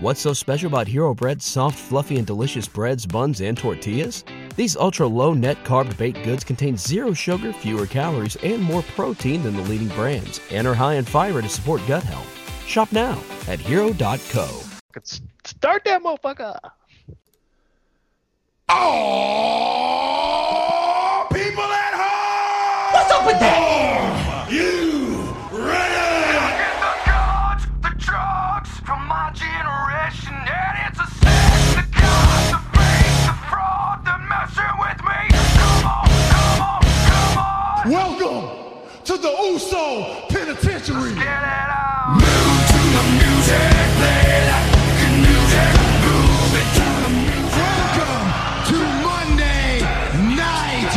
What's so special about Hero Bread's soft, fluffy, and delicious breads, buns, and tortillas? These ultra low net carb baked goods contain zero sugar, fewer calories, and more protein than the leading brands, and are high in fiber to support gut health. Shop now at hero.co. Start that motherfucker. Oh, people at home! What's up with that? Welcome to the Uso Penitentiary. Move to the music, play like music. Move it to the music. Welcome to Monday Night.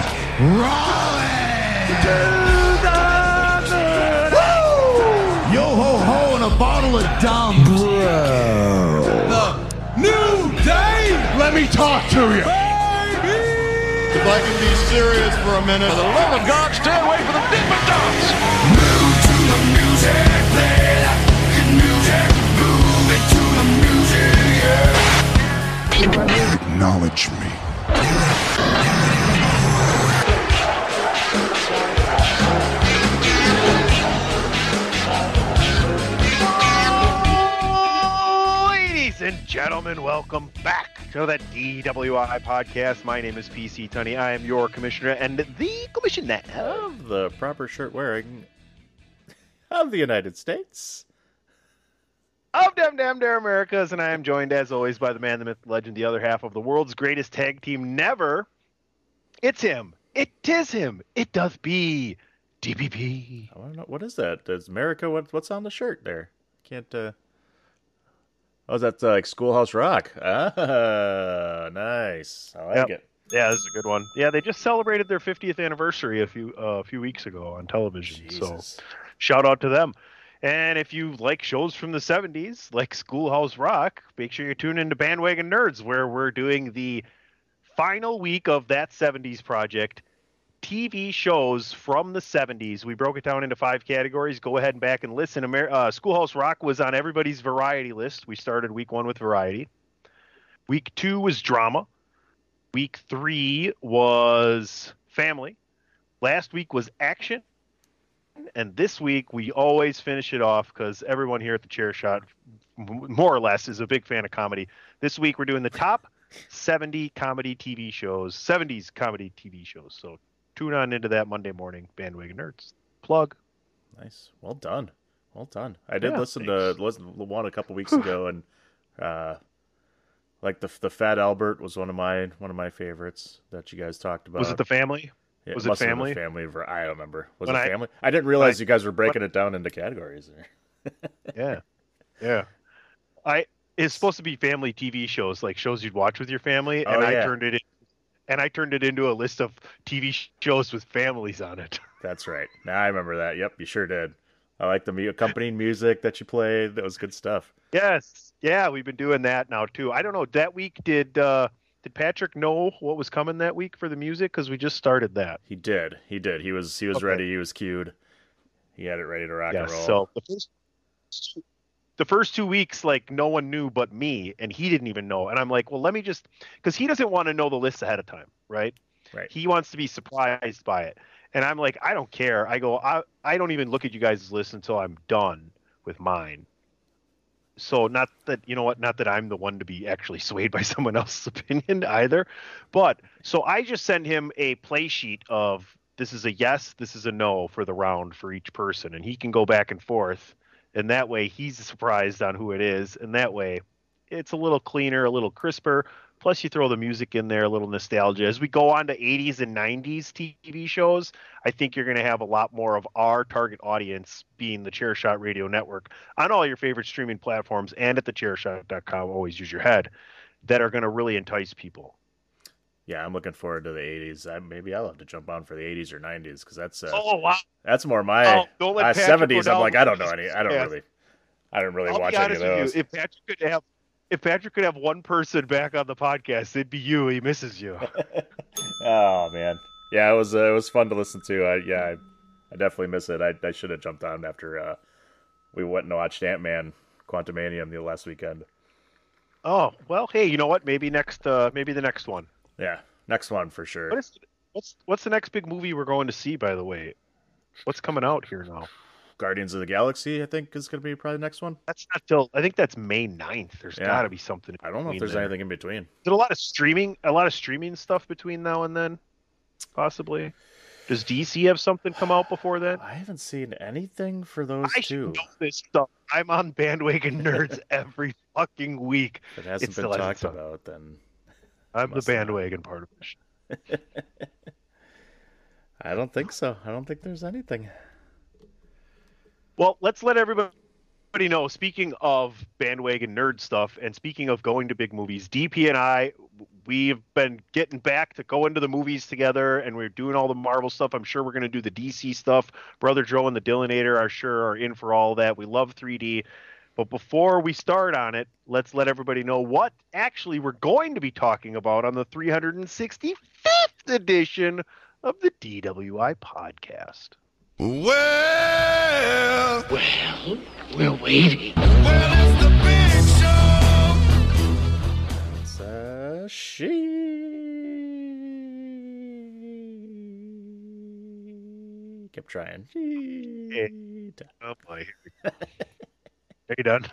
Woo! Yo ho ho and a bottle of dumb. Bro. The new day. Let me talk to you. If I can be serious for a minute. For the love of God, stay away from the Dippin' Dots. Move to the music, play like music. Move it to the music, yeah. Acknowledge me. Ladies and gentlemen, welcome back to that DWI podcast. My name is PC Tunney. I am your commissioner and the commissioner. of the proper shirt wearing of the United States. of Damn Dem Dare Americas, and I am joined as always by the man, the myth, the legend, the other half of the world's greatest tag team never. It's him. It is him. It doth be DPP. I don't know what is that? Does America? What, what's on the shirt there? Can't. uh Oh, that's uh, like Schoolhouse Rock. Ah, nice. I like Yep. it. Yeah, this is a good one. Yeah, they just celebrated their 50th anniversary a few uh, a few weeks ago on television. So shout out to them. And if you like shows from the 70s, like Schoolhouse Rock, make sure you tune into Bandwagon Nerds, where we're doing the final week of that 70s project. TV shows from the 70s. We broke it down into five categories. Go ahead and back and listen. Amer- uh, Schoolhouse Rock was on everybody's variety list. We started week one with variety. Week two was drama. Week three was family. Last week was action. And this week we always finish it off because everyone here at the chair shot, more or less, is a big fan of comedy. This week we're doing the top 70 comedy TV shows, 70s comedy TV shows. So tune on into that Monday morning, Bandwagon Nerds. Plug. Nice. Well done. Well done. I did Yeah, listen thanks. to listen to one a couple weeks ago, and uh, like the the Fat Albert was one of my one of my favorites that you guys talked about. Was it the family? Yeah, was it been family? Family. ver- I don't remember. Was When it family? I didn't realize I- you guys were breaking it down into categories. Yeah. Yeah. I it's supposed to be family TV shows, like shows you'd watch with your family, and Oh, I turned it in, and I turned it into a list of TV shows with families on it. That's right. Now I remember that. Yep, you sure did. I like the accompanying music that you played. That was good stuff. yes. Yeah, we've been doing that now too. I don't know. That week did uh did Patrick know what was coming that week for the music? Because we just started that. He did. He did. He was he was Okay. ready. He was cued. He had it ready to rock Yeah. and roll. So the first the first two weeks, like no one knew but me, and he didn't even know. And I'm like, well, let me just because he doesn't want to know the list ahead of time, right? Right. He wants to be surprised by it. And I'm like, I don't care. I go, I, I don't even look at you guys' list until I'm done with mine. So not that you know what, not that I'm the one to be actually swayed by someone else's opinion either. But so I just send him a play sheet of this is a yes, this is a no for the round for each person, and he can go back and forth. And that way he's surprised on who it is, and that way it's a little cleaner, a little crisper. Plus, you throw the music in there, a little nostalgia. As we go on to 80s and 90s TV shows, I think you're going to have a lot more of our target audience being the Chairshot Radio Network on all your favorite streaming platforms and at thechairshot.com. Always use your head that are going to really entice people. Yeah, I'm looking forward to the '80s. I, maybe I'll have to jump on for the '80s or '90s because that's uh, Oh, wow. that's more my Oh, uh, Patrick go '70s. I'm like, I don't know any. I don't really. I didn't really I'll watch any of those. you. If Patrick could have. If Patrick could have one person back on the podcast, it'd be you. He misses you. oh man, yeah, it was uh, it was fun to listen to. I yeah, I, I definitely miss it. I I should have jumped on after uh, we went and watched Ant Man Quantumanium the last weekend. Oh well, hey, you know what? Maybe next, uh, maybe the next one. Yeah, next one for sure. What is what's what's the next big movie we're going to see? By the way, what's coming out here now? Guardians of the Galaxy, I think, is going to be probably the next one. That's not till I think that's May 9th. There's Yeah. got to be something. I don't know if there's there. anything in between. Is it a lot of streaming? A lot of streaming stuff between now and then, possibly. Does DC have something come out before then? I haven't seen anything for those I two. know this stuff. I'm on bandwagon nerds every fucking week. If it hasn't It been talked about, then I'm the bandwagon part of it. I don't think so. I don't think there's anything. Well, let's let everybody know. Speaking of bandwagon nerd stuff, and speaking of going to big movies, DP and I, we've been getting back to going to the movies together, and we're doing all the Marvel stuff. I'm sure we're going to do the DC stuff. Brother Joe and the Dillinator are sure are in for all that. We love 3D. But before we start on it, let's let everybody know what actually we're going to be talking about on the 365th edition of the DWI podcast. Well, Well, we're waiting. well, it's the big show. It's she kept trying. She- Oh boy. Are you done?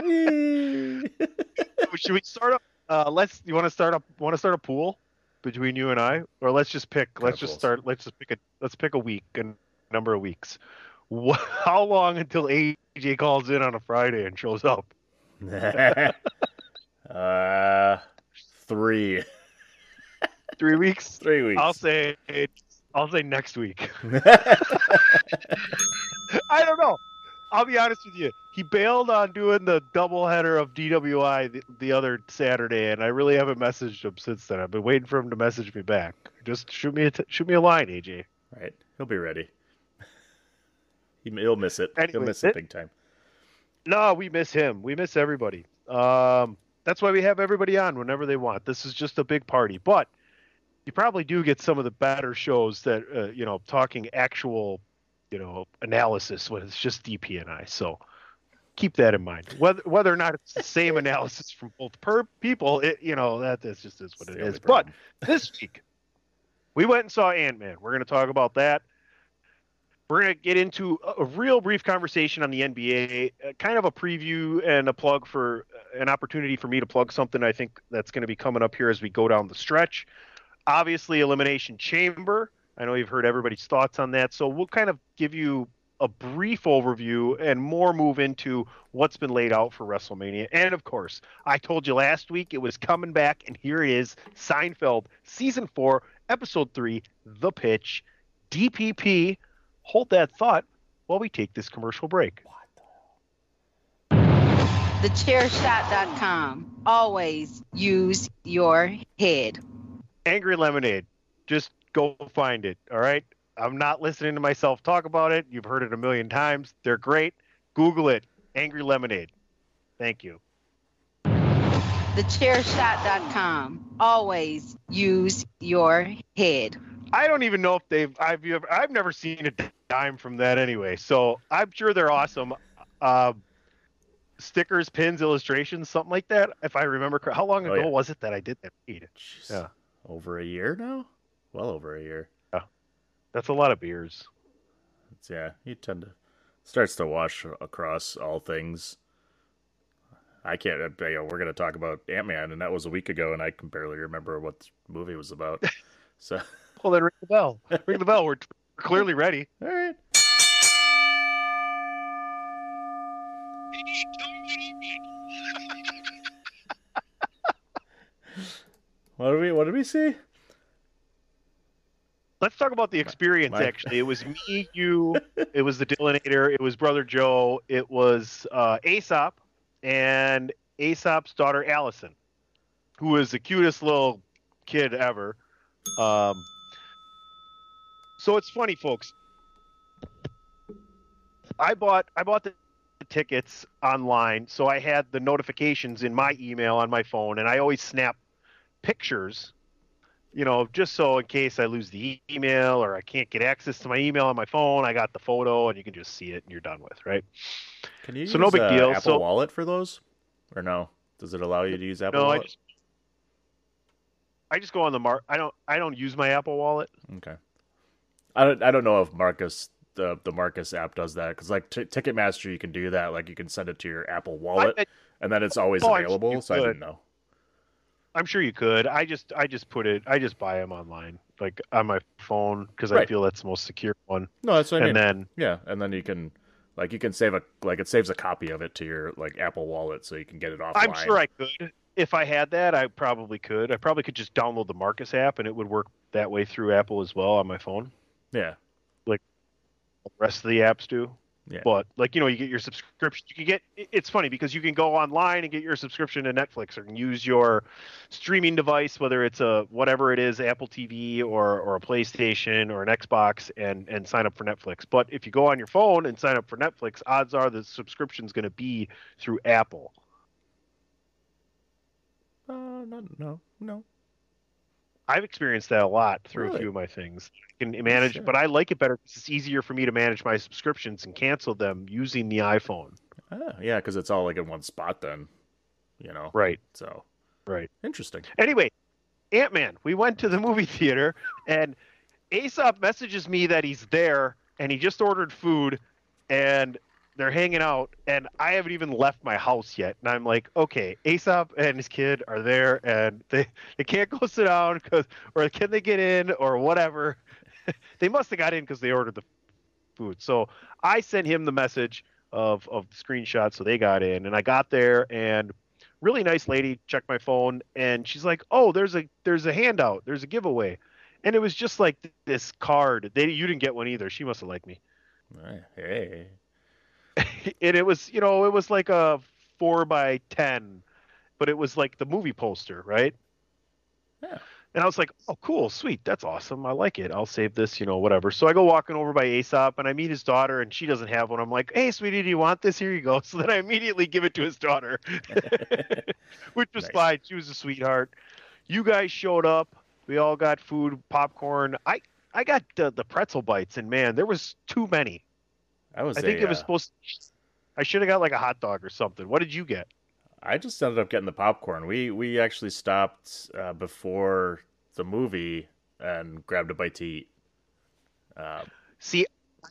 Should we start up? Uh, let's. You want to start up? Want to start a pool between you and I, or let's just pick. Let's just pools. start. Let's just pick a. Let's pick a week and number of weeks. Wha how long until AJ calls in on a Friday and shows up? uh, three, Three weeks. three weeks. I'll say. I'll say next week. I don't know. I'll be honest with you. He bailed on doing the doubleheader of DWI the, the other Saturday, and I really haven't messaged him since then. I've been waiting for him to message me back. Just shoot me a t- shoot me a line, AJ. Right, he'll be ready. He, he'll miss it. he'll miss it it- big time. No, we miss him. We miss everybody. Um, that's why we have everybody on whenever they want. This is just a big party, but you probably do get some of the better shows that uh, you know talking actual, you know, analysis when it's just DP and I. So keep that in mind. Whether whether or not it's the same analysis from both per people, it you know that that's just is what it the. But this week we went and saw Ant Man. We're going to talk about that. We're going to get into a a real brief conversation on the NBA, uh, kind of a preview and a plug for uh, an opportunity for me to plug something I think that's going to be coming up here as we go down the stretch. Obviously, Elimination Chamber. I know you've heard everybody's thoughts on that. So we'll kind of give you a brief overview and more move into what's been laid out for WrestleMania. And of course, I told you last week it was coming back, and here it is Seinfeld, Season 4, Episode 3, The Pitch, DPP. Hold that thought while we take this commercial break. TheChairShot.com. Always use your head. Angry Lemonade. Just go find it. All right. I'm not listening to myself talk about it. You've heard it a million times. They're great. Google it. Angry Lemonade. Thank you. TheChairShot.com. Always use your head. I don't even know if they've I've ever I've never seen a dime from that anyway. So I'm sure they're awesome. Uh, stickers, pins, illustrations, something like that. If I remember, correct. how long Oh, ago yeah. was it that I did that read? Jeez. Yeah. Over a year now? Well over a year. Yeah. That's a lot of beers. It's, yeah, you tend to starts to wash across all things. I can't. uh, You know, we're going to talk about Ant Man, and that was a week ago, and I can barely remember what the movie was about. so, Well, then ring the bell. ring the bell. We're clearly ready. all right. What did we? What did we see? Let's talk about the experience. my- Actually, it was me, you, it was the Dillinator, it was Brother Joe, it was uh, Aesop, and Aesop's daughter Allison, who was the cutest little kid ever. Um, so it's funny, folks. I bought I bought the tickets online, so I had the notifications in my email on my phone, and I always snap pictures you know, just so in case I lose the email or I can't get access to my email on my phone, I got the photo and you can just see it and you're done with, right? Can you So use no big uh, deal. Apple So- Wallet for those, or no? Does it allow you to use Apple no, I Wallet? just I just go on the mark. I don't I don't use my Apple Wallet. Okay. I don't. I don't know if Marcus the the Marcus app does that because like t- Ticketmaster you can do that. Like you can send it to your Apple Wallet bet- and then it's always Oh, available. you So I didn't know. I'm sure you could. I just I just put it. I just buy them online, like on my phone, because I feel that's the most secure one. No, that's what I mean. and then yeah, and then you can like you can save a like it saves a copy of it to your like Apple Wallet so you can get it offline. I'm sure I could. If I had that, I probably could. I probably could just download the Marcus app, and it would work that way through Apple as well on my phone. Yeah. Like the rest of the apps do. Yeah. But like you know, you get your subscription. You can get. It's funny because you can go online and get your subscription to Netflix, or can use your streaming device, whether it's a whatever it is, Apple TV or or a PlayStation or an Xbox, and and sign up for Netflix. But if you go on your phone and sign up for Netflix, odds are the subscription's going to be through Apple. Uh, no, no, no. I've experienced that a lot through Really? a few of my things. I can manage, sure. but I like it better because it's easier for me to manage my subscriptions and cancel them using the iPhone. Ah, yeah, because it's all like in one spot. Then, you know. Right, So right. interesting. Anyway, Ant Man. We went to the movie theater, and Aesop messages me that he's there, and he just ordered food, and they're hanging out, and I haven't even left my house yet. And I'm like, okay, Aesop and his kid are there, and they they can't go sit down because, or can they get in, or whatever. they must have got in because they ordered the food. So I sent him the message of of the screenshot, so they got in, and I got there, and really nice lady checked my phone, and she's like, oh, there's a there's a handout, there's a giveaway, and it was just like this card. They you didn't get one either. She must have liked me, Eh, Hey. and it was you know it was like a four by ten, but it was like the movie poster, right? Yeah. And I was like, oh, cool, sweet, that's awesome. I like it. I'll save this, you know, whatever. So I go walking over by Aesop and I meet his daughter and she doesn't have one. I'm like, hey, sweetie, do you want this? Here you go. So then I immediately give it to his daughter, which was Nice. fine. She was a sweetheart. You guys showed up. We all got food, popcorn. I, I got the, the pretzel bites and man, there was too many. I was. I think a, it was uh, supposed to, I should have got like a hot dog or something. What did you get? I just ended up getting the popcorn. We we actually stopped uh, before the movie and grabbed a bite to eat. Uh, See,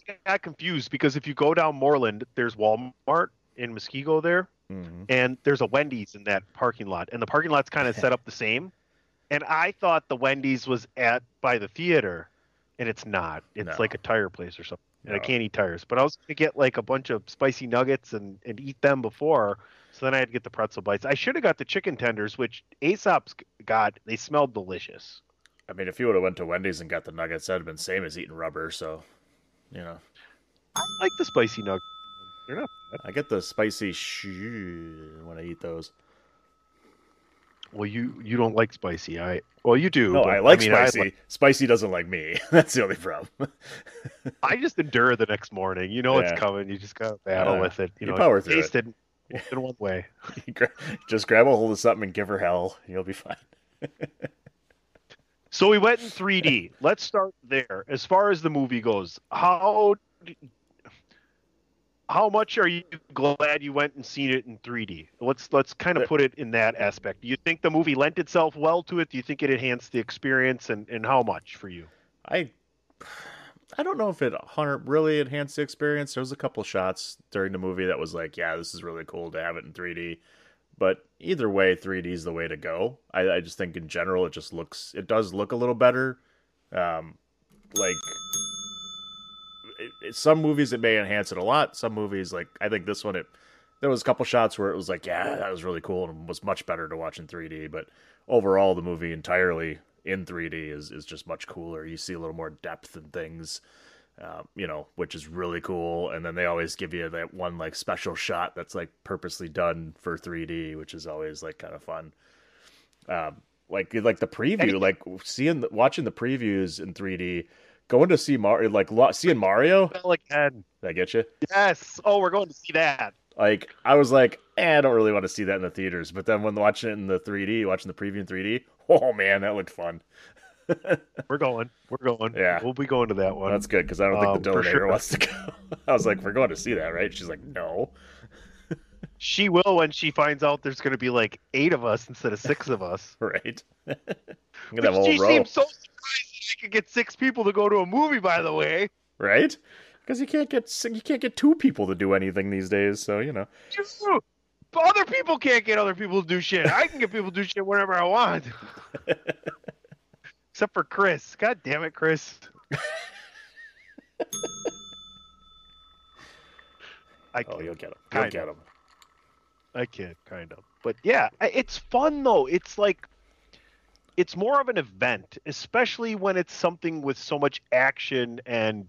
I got confused because if you go down Moorland, there's Walmart in Muskego there, mhm. and there's a Wendy's in that parking lot, and the parking lot's kind of set up the same. And I thought the Wendy's was at by the theater, and it's not. It's No. like a tire place or something, and I can't eat tires. But I was gonna get like a bunch of spicy nuggets and and eat them before. So then I had to get the pretzel bites. I should have got the chicken tenders, which Aesop's got. They smelled delicious. I mean, if you would have went to Wendy's and got the nuggets, that'd have been same as eating rubber. So, you know, I like the spicy nuggets. They're not bad. I get the spicy sh when I eat those. Well, you you don't like spicy. I well, you do. No, but, I like mean, spicy. like- spicy doesn't like me. That's the only problem. I just endure the next morning. You know Yeah. it's coming. You just gotta battle Yeah. with it. You You know, power through taste it in one way. Just grab a hold of something and give her hell. You'll be fine. So we went in 3D. Let's start there. As far as the movie goes, how how much are you glad you went and seen it in 3D? Let's let's kind of put it in that aspect. Do you think the movie lent itself well to it? Do you think it enhanced the experience, and and how much for you? I I don't know if it really enhanced the experience. There was a couple shots during the movie that was like, yeah, this is really cool to have it in 3D. But either way, 3D is the way to go. I, I just think in general, it just looks, it does look a little better. Um, like it, some movies, it may enhance it a lot. Some movies, like I think this one, it there was a couple shots where it was like, yeah, that was really cool and was much better to watch in 3D. But overall, the movie entirely in 3D is is just much cooler. You see a little more depth and things, um, you know, which is really cool. And then they always give you that one like special shot that's like purposely done for 3D, which is always like kind of fun. Um, like like the preview, like seeing the, watching the previews in 3D, going to see Mario, like seeing Mario. Felt like Ed. Did I get you? Yes. Oh, we're going to see that. Like I was like, eh, I don't really want to see that in the theaters. But then when watching it in the 3D, watching the preview in 3D, oh man, that looked fun. We're going. We're going. Yeah. We'll be going to that one. That's good because I don't think the Um, for Donator sure. wants to go. I was like, we're going to see that, right? She's like, no. she will when she finds out there's going to be like eight of us instead of six of us. right. I'm gonna have a she row, seems so surprised that I could get six people to go to a movie. By the way, right? Because you can't get you can't get two people to do anything these days. So you know, other people can't get other people to do shit. I can get people to do shit whenever I want. Except for Chris. God damn it, Chris. I oh, kid. you'll get him. You'll Kind get them. I kid, kind of. But yeah, it's fun though. It's like it's more of an event, especially when it's something with so much action and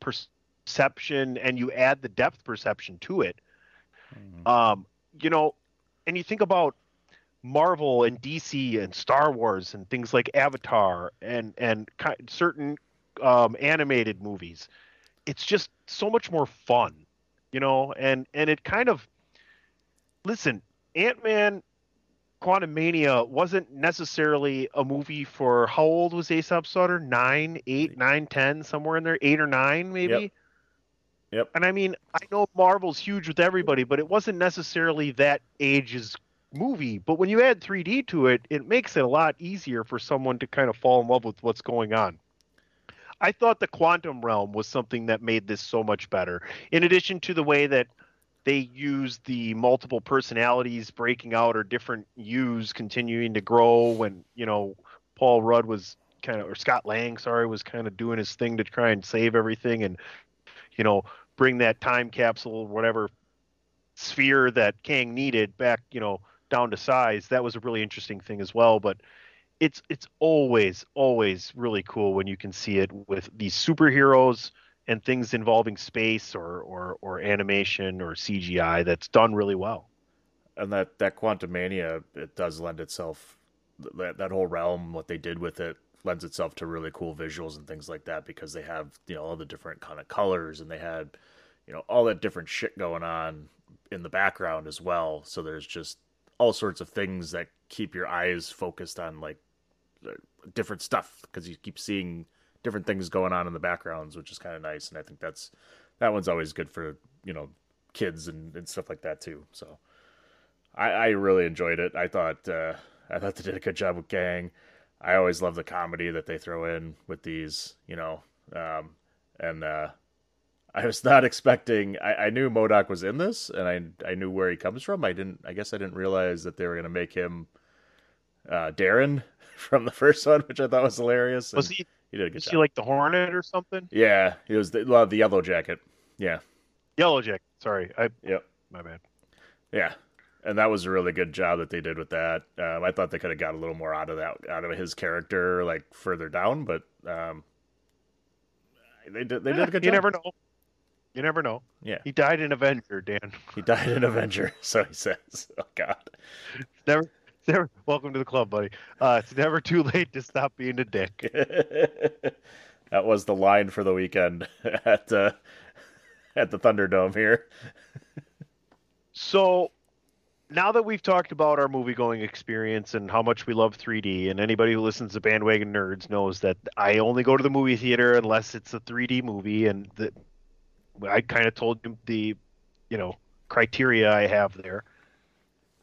perception, and you add the depth perception to it. Um, you know, and you think about Marvel and DC and Star Wars and things like Avatar and and ki- certain um, animated movies. It's just so much more fun, you know, and and it kind of listen, Ant Man Quantumania wasn't necessarily a movie for how old was Aesop Sutter? Nine, eight, nine, ten, somewhere in there, eight or nine, maybe. Yep. Yep. And I mean, I know Marvel's huge with everybody, but it wasn't necessarily that age's movie. But when you add 3D to it, it makes it a lot easier for someone to kind of fall in love with what's going on. I thought the quantum realm was something that made this so much better. In addition to the way that they used the multiple personalities breaking out or different U's continuing to grow when, you know, Paul Rudd was kind of or Scott Lang, sorry, was kind of doing his thing to try and save everything and you know, bring that time capsule whatever sphere that Kang needed back, you know, down to size. That was a really interesting thing as well. But it's it's always always really cool when you can see it with these superheroes and things involving space or or or animation or CGI that's done really well. and that that quantum mania it does lend itself that that whole realm what they did with it lends itself to really cool visuals and things like that because they have you know all the different kind of colors and they had you know all that different shit going on in the background as well so there's just all sorts of things that keep your eyes focused on like different stuff because you keep seeing different things going on in the backgrounds which is kind of nice and i think that's that one's always good for you know kids and, and stuff like that too so I, I really enjoyed it. I thought uh, I thought they did a good job with Kang. I always love the comedy that they throw in with these, you know. Um, and uh, I was not expecting. I, I knew MODOK was in this, and I I knew where he comes from. I didn't. I guess I didn't realize that they were going to make him uh, Darren from the first one, which I thought was hilarious. Was and he He did a good was job. he like the Hornet or something? yeah, he was the, well, the Yellow Jacket. Yeah, Yellow Jacket. Sorry, I yep. my bad. Yeah, and that was a really good job that they did with that. Um, I thought they could have got a little more out of that, out of his character, like further down, but um, they did. They did a good you job. You never know. You never know. Yeah, He died in Avenger, Dan. he died in Avenger, so he says. Oh God. Never, never. Welcome to the club, buddy. Uh, it's never too late to stop being a dick. that was the line for the weekend at uh, at the Thunderdome here. So, now that we've talked about our movie going experience and how much we love 3D, and anybody who listens to Bandwagon Nerds knows that I only go to the movie theater unless it's a 3D movie, and that I kind of told you the, you know, criteria I have there.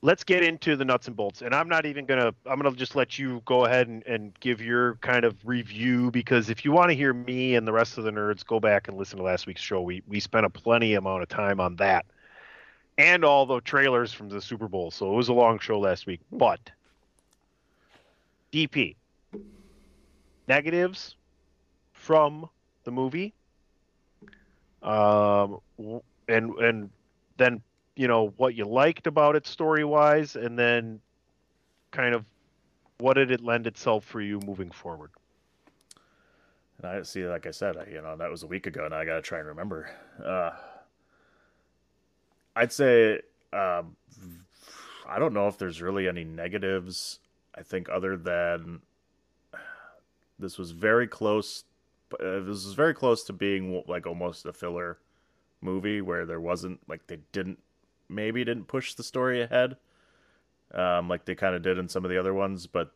Let's get into the nuts and bolts, and I'm not even gonna. I'm gonna just let you go ahead and, and give your kind of review because if you want to hear me and the rest of the nerds, go back and listen to last week's show. We we spent a plenty amount of time on that and all the trailers from the Super Bowl. So it was a long show last week. But DP negatives from the movie, um, and and then you know what you liked about it story wise, and then kind of what did it lend itself for you moving forward. And I see, like I said, I, you know, that was a week ago, and I got to try and remember. Uh, I'd say um, I don't know if there's really any negatives. I think other than this was very close. Uh, this was very close to being like almost a filler movie where there wasn't like they didn't maybe didn't push the story ahead um, like they kind of did in some of the other ones, but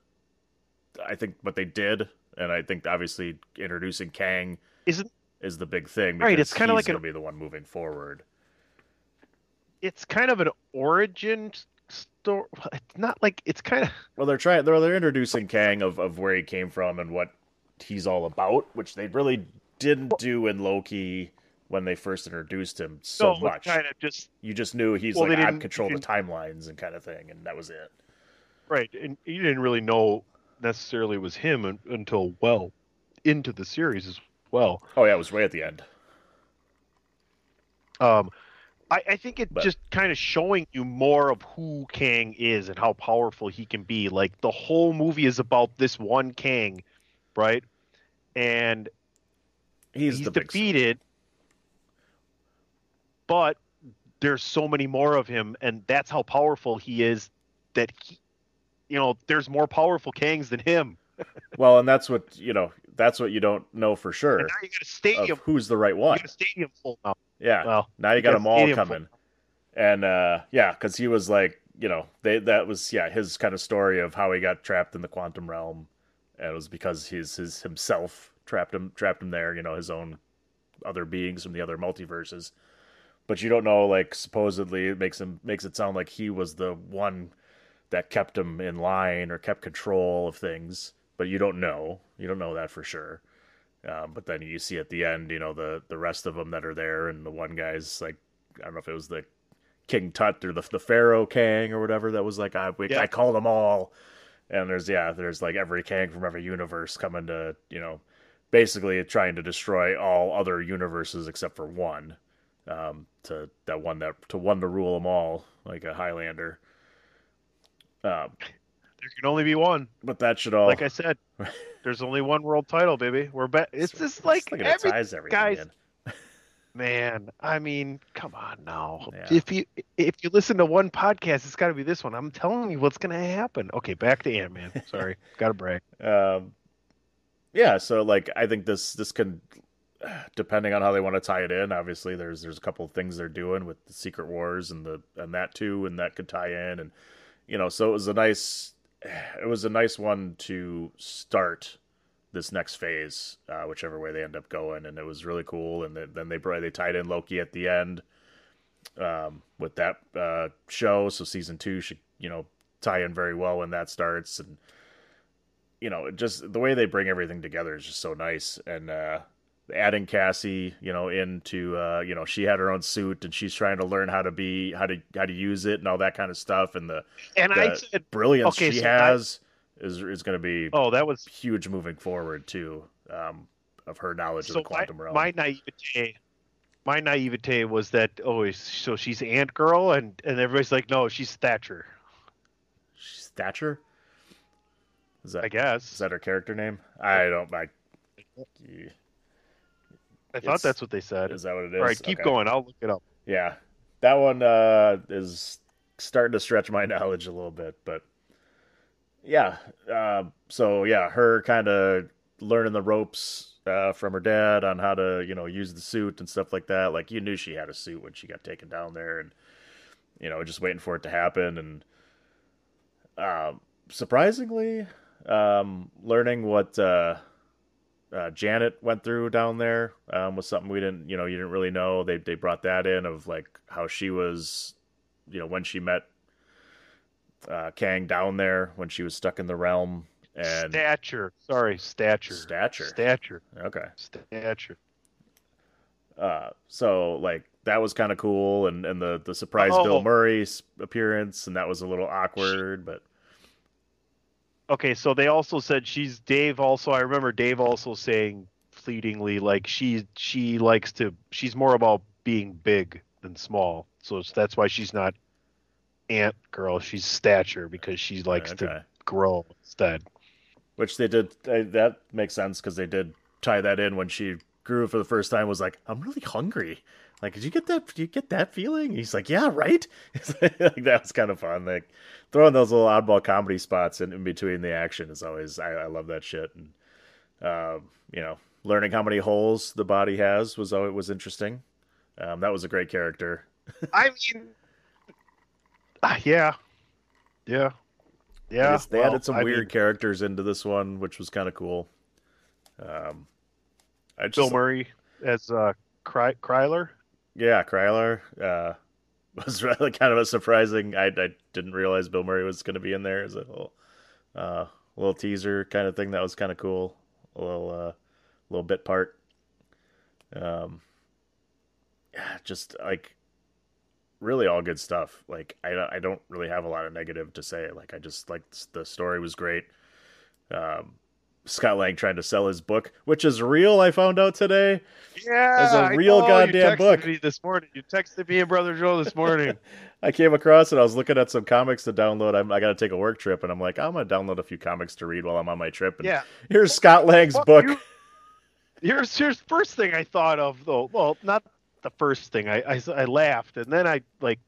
I think what they did, and I think obviously introducing Kang Isn't is the big thing. Right, it's kinda like an- going to be the one moving forward. it's kind of an origin story. It's not like it's kind of Well, they're trying. They're they're introducing Kang of of where he came from and what he's all about, which they really didn't do in Loki when they first introduced him so no, much. kind of just You just knew he's Well, like I'm didn't- control the timelines and kind of thing, and that was it. right, and you didn't really know necessarily it was him until well into the series as well. Oh yeah, it was way at the end. Um, I, I think it's just kind of showing you more of who Kang is and how powerful he can be. Like the whole movie is about this one Kang, right? And He's, he's, the big defeated, but there's so many more of him, and that's how powerful he is. That he, you know, there's more powerful Kangs than him. Well, and that's what you know. That's what you don't know for sure And now you got a of stadium. who's the right You one. got a stadium full now. Yeah. Well, now you got got them all stadium full. coming, and uh, yeah, because he was like, you know, they that was yeah his kind of story of how he got trapped in the quantum realm, and it was because he's his himself trapped him trapped him there. You know, his own other beings from the other multiverses, but you don't know. Like supposedly, it makes him makes it sound like he was the one that kept him in line or kept control of things, but you don't know. You don't know that for sure. Um, but then you see at the end, you know, the the rest of them that are there, and the one guy's like, I don't know if it was the King Tut or the the Pharaoh Kang or whatever that was like, I we, Yeah. I call them all. And there's yeah, there's like every Kang from every universe coming to you know, basically trying to destroy all other universes except for one. Um, to that one that to one to rule them all like a Highlander. Um, There can only be one. but that should all Like I said, there's only one world title, baby. We're back. It's just like look at it every ties everything guys. in. Man, I mean, come on now. Yeah. If you if you listen to one podcast, it's got to be this one. I'm telling you what's going to happen. Okay, back to Ant Man. Sorry, got to brag. um yeah so like i think this this can depending on how they want to tie it in obviously there's there's a couple of things they're doing with the secret wars and the and that too and that could tie in and you know so it was a nice it was a nice one to start this next phase uh, whichever way they end up going and it was really cool and then, they brought they tied in loki at the end um, with that uh, show so season two should you know tie in very well when that starts and you know, just the way they bring everything together is just so nice. And uh, adding Cassie, you know, into uh, you know, she had her own suit and she's trying to learn how to be how to how to use it and all that kind of stuff. And the, And I said, brilliance okay, she so I- has is is going to be oh, that was huge moving forward too. Um, of her knowledge so of the my, quantum realm. my naivete. My naivete was that oh, so she's Ant Girl, and and everybody's like, no, she's Thatcher. Thatcher. Is that I guess. is that her character name? I don't. I, I thought that's what they said. is that what it is? All right, keep Okay. going. I'll look it up. Yeah, that one uh, is starting to stretch my knowledge a little bit, but yeah. Uh, so yeah, her kind of learning the ropes uh, from her dad on how to you know use the suit and stuff like that. Like you knew she had a suit when she got taken down there, and you know just waiting for it to happen. And um, surprisingly, um, learning what. Uh, Janet went through down there um, was something we didn't, you know, you didn't really know. They they brought that in of like how she was, you know, when she met uh, Kang down there when she was stuck in the realm and Stature. Sorry, stature. Stature. Stature. okay, Stature. uh, so like that was kind of cool, and and the the surprise Oh. Bill Murray's appearance, and that was a little awkward, but Okay, so they also said she's Dave. Also, I remember Dave also saying fleetingly like she she likes to. She's more about being big than small. So it's, that's why she's not ant girl. She's stature because she likes okay. to grow instead. which they did. Uh, that makes sense because they did tie that in when she grew for the first time. Was like, I'm really hungry. Like, did you get that? Did you get that feeling? He's like, yeah, right. like, that was kind of fun. Like throwing those little oddball comedy spots in, in between the action is always. I, I love that shit. And um, you know, learning how many holes the body has was always was interesting. Um, that was a great character. I mean, ah, yeah, yeah, yeah. they well, added some I weird mean, characters into this one, which was kind of cool. Um, I Bill Murray as uh, Cry- Krylar. Yeah, Krylar. Uh, was really kind of a surprising. I, I didn't realize Bill Murray was going to be in there as a little, uh, little teaser kind of thing. That was kind of cool. A little, uh, little bit part. Um, yeah, just like really all good stuff. Like I, I don't really have a lot of negative to say. Like I just like the story was great. Um, Scott Lang trying to sell his book, which is real. I found out today. Yeah, It's a real goddamn you book. This morning, you texted me and brother Joe this morning. I came across it. I was looking at some comics to download. I'm, I got to take a work trip, and I'm like, I'm gonna download a few comics to read while I'm on my trip. And yeah, here's Scott Lang's Fuck book. you. Here's here's first thing I thought of though. Well, not the first thing. I, I I laughed and then I like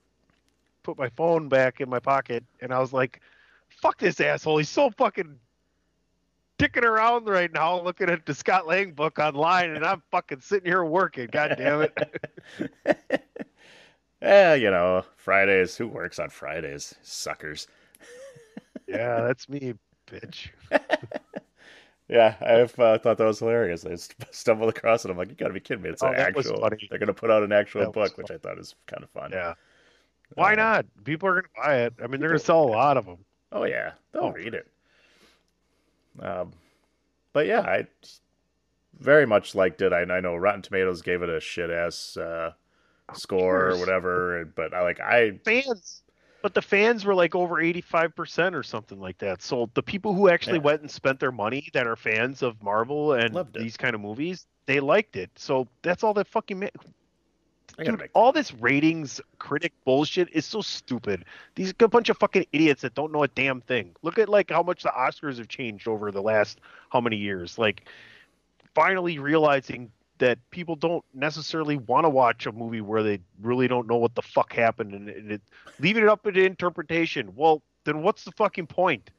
put my phone back in my pocket and I was like, "Fuck this asshole! He's so fucking dicking around right now, looking at the Scott Lang book online, and I'm fucking sitting here working. God damn it! Yeah, you know, Fridays. Who works on Fridays? Suckers. yeah, that's me, bitch. Yeah, I uh, thought that was hilarious. I stumbled across it. I'm like, you got to be kidding me! It's Oh, an actual. They're gonna put out an actual That book, which I thought is kind of fun. Yeah. Why Uh, not? People are gonna buy it. I mean, they're gonna sell a lot of them. Oh yeah, they'll Oh. read it. Um, but yeah, I very much liked it. I, I know Rotten Tomatoes gave it a shit ass uh, score or whatever, but I like I fans but the fans were like over 85% or something like that so the people who actually Yeah. went and spent their money that are fans of marvel and these kind of movies they liked it so that's all that fucking ma- Dude, all this ratings critic bullshit is so stupid. These a bunch of fucking idiots that don't know a damn thing. Look at like how much the Oscars have changed over the last how many years. Like finally realizing that people don't necessarily want to watch a movie where they really don't know what the fuck happened and, and it, leaving it up to interpretation. Well, then what's the fucking point?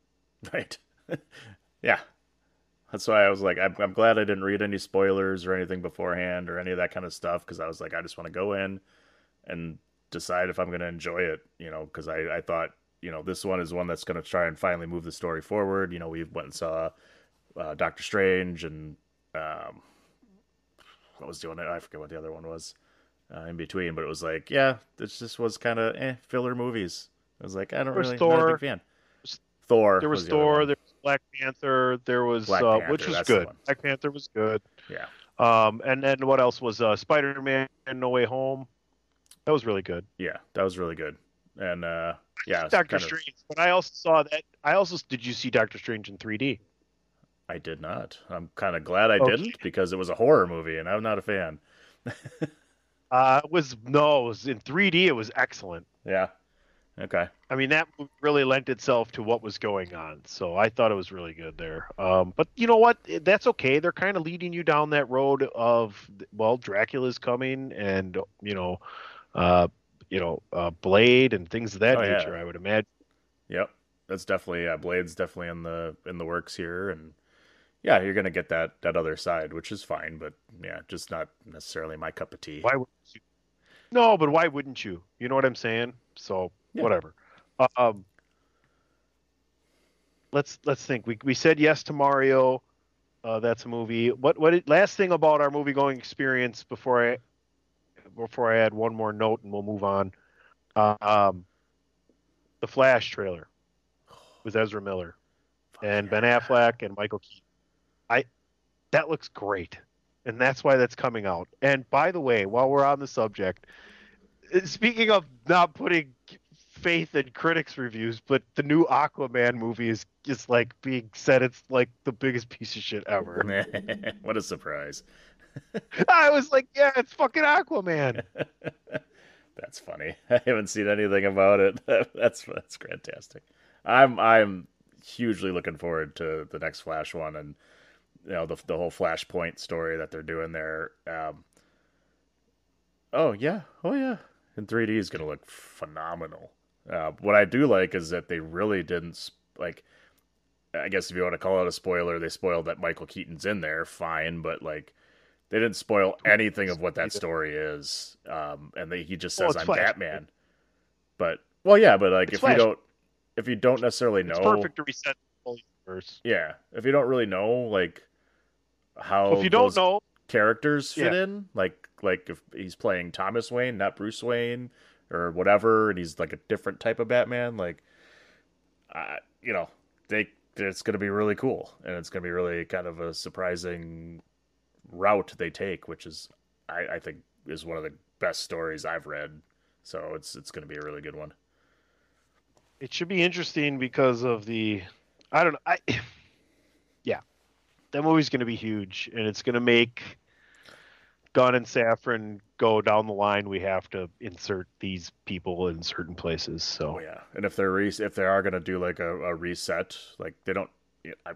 right. yeah, that's why I was like, I'm, I'm glad I didn't read any spoilers or anything beforehand or any of that kind of stuff because I was like, I just want to go in and decide if I'm going to enjoy it, you know, because I, I thought, you know, this one is one that's going to try and finally move the story forward. You know, we went and saw uh, Doctor Strange and um, what was doing it? I forget what the other one was uh, in between, but it was like, yeah, this just was kind of eh, filler movies. I was like, I don't was really, not a big fan. Thor. There was, the Thor, there was Black Panther, there was Black uh, Panther, which was good. Black Panther was good. Yeah. Um, and then what else was uh, Spider Man No Way Home? That was really good. Yeah, that was really good. And uh yeah, Doctor kind of- Strange. But I also saw that. I also did you see Doctor Strange in 3D? I did not. I'm kind of glad I Okay. didn't because it was a horror movie and I'm not a fan. Uh, it was no, it was in 3D. It was excellent. Yeah. Okay. I mean, that really lent itself to what was going on. So I thought it was really good there. Um, but you know what? That's okay. They're kind of leading you down that road of well, Dracula's coming, and you know, uh, you know, uh, Blade and things of that Oh, yeah. nature. I would imagine. Yep. That's definitely yeah, Blade's definitely in the in the works here and yeah, you're gonna get that that other side, which is fine, but yeah, just not necessarily my cup of tea. Why would you? No, but why wouldn't you? You know what I'm saying? So Yeah. whatever. Um, let's let's think. We we said yes to Mario. Uh, that's a movie. What what? Last thing about our movie going experience before I before I add one more note and we'll move on. Uh, um, the Flash trailer with Ezra Miller and Ben Affleck and Michael Keaton. I that looks great, and that's why that's coming out. And by the way, while we're on the subject, uh, speaking of not putting faith in critics' reviews, but the new Aquaman movie is just like being said it's like the biggest piece of shit ever. what a surprise. I was like, yeah, it's fucking Aquaman. That's funny. I haven't seen anything about it. that's that's fantastic. I'm I'm hugely looking forward to the next Flash one and you know the the whole Flashpoint story that they're doing there. Um, oh yeah, oh yeah, in 3D is gonna look phenomenal. Uh, what I do like is that they really didn't like. I guess if you want to call it a spoiler, they spoiled that Michael Keaton's in there. Fine, but like they didn't spoil anything of what that story is. Um, and they, he just says it's I'm Flash. Batman. But well, yeah, but like It's if Flash. you don't, if you don't necessarily know, It's perfect to reset the whole universe. yeah, if you don't really know like how So if you don't know, characters fit Yeah. in, like like if he's playing Thomas Wayne, not Bruce Wayne, or whatever, and he's like a different type of Batman. Like, uh, you know, they it's going to be really cool, and it's going to be really kind of a surprising route they take, which is I, I think is one of the best stories I've read. So it's it's going to be a really good one. It should be interesting because of the I don't know. I yeah, that movie's going to be huge, and it's going to make Gunn and Safran go down the line. We have to insert these people in certain places. So Oh yeah, and if they're re- if they are going to do like a, a reset, like they don't,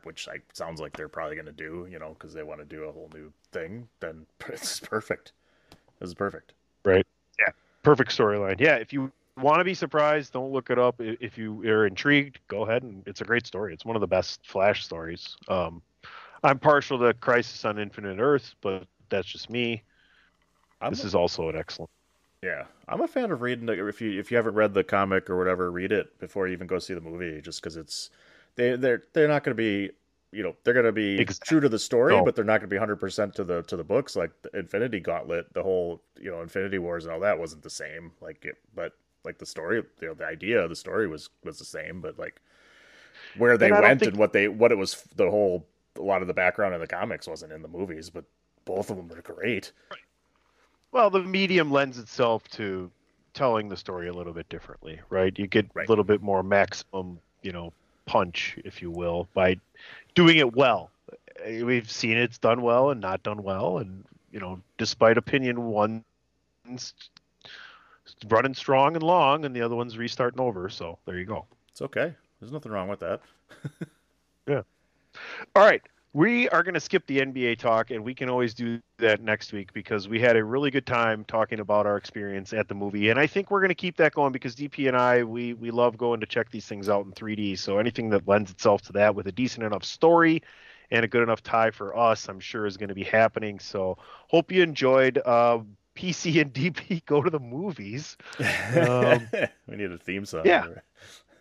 which like sounds like they're probably going to do, you know, because they want to do a whole new thing, then it's perfect. This is perfect. Right. Yeah. Perfect storyline. Yeah. If you want to be surprised, don't look it up. If you are intrigued, go ahead and it's a great story. It's one of the best Flash stories. Um, I'm partial to Crisis on Infinite Earths, but that's just me. I'm this a- is also an excellent. Yeah, I'm a fan of reading. The, if you if you haven't read the comic or whatever, read it before you even go see the movie, just because it's they they're they're not going to be you know they're going to be Exact- true to the story, No. but they're not going to be 100 percent to the to the books. Like the Infinity Gauntlet, the whole you know Infinity Wars and all that wasn't the same. Like it, but like the story, you know, the idea of the story was was the same, but like where they And went think- and what they what it was the whole a lot of the background in the comics wasn't in the movies, but both of them were great. Well, the medium lends itself to telling the story a little bit differently, right? You get Right. a little bit more maximum, you know, punch, if you will, by doing it well. Uh, We've seen it's done well and not done well, and you know, despite opinion, one's running strong and long, and the other one's restarting over. So there you go. It's okay. There's nothing wrong with that. Yeah. All right. We are going to skip the NBA talk, and we can always do that next week because we had a really good time talking about our experience at the movie. And I think we're going to keep that going because DP and I, we, we love going to check these things out in 3D. So anything that lends itself to that with a decent enough story and a good enough tie for us, I'm sure is going to be happening. So hope you enjoyed. Uh, PC and DP go to the movies. Um, we need a theme song. yeah.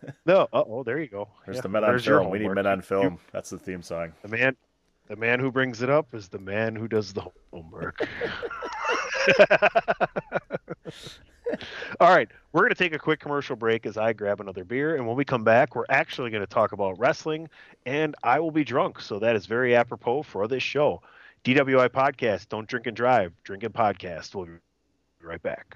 No, oh, there you go. There's Yeah, the men on there's film. We need men on film. That's the theme song. The man, the man who brings it up is the man who does the homework. All right, we're going to take a quick commercial break as I grab another beer, and when we come back, we're actually going to talk about wrestling, and I will be drunk, so that is very apropos for this show. DWI podcast, don't drink and drive, drink and podcast. We'll be right back.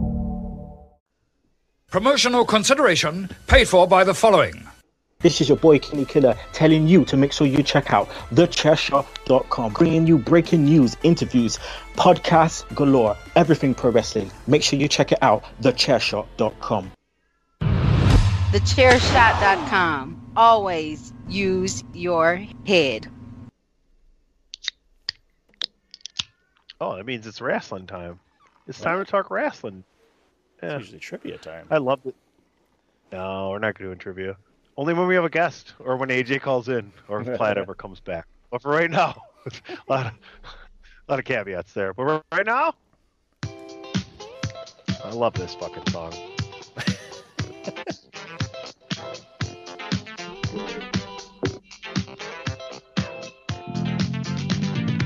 Promotional consideration paid for by the following. This is your boy Kenny Killer telling you to make sure you check out thechairshot.com, bringing you breaking news, interviews, podcasts galore, everything pro wrestling. Make sure you check it out, thechairshot.com. TheChairShot.com. Always use your head. Oh, that means it's wrestling time. It's time to talk wrestling. Yeah. It's usually trivia time. I love it. No, we're not doing trivia. Only when we have a guest, or when AJ calls in, or if Platt ever comes back. But for right now, a lot of, a lot of caveats there. But right now, I love this fucking song.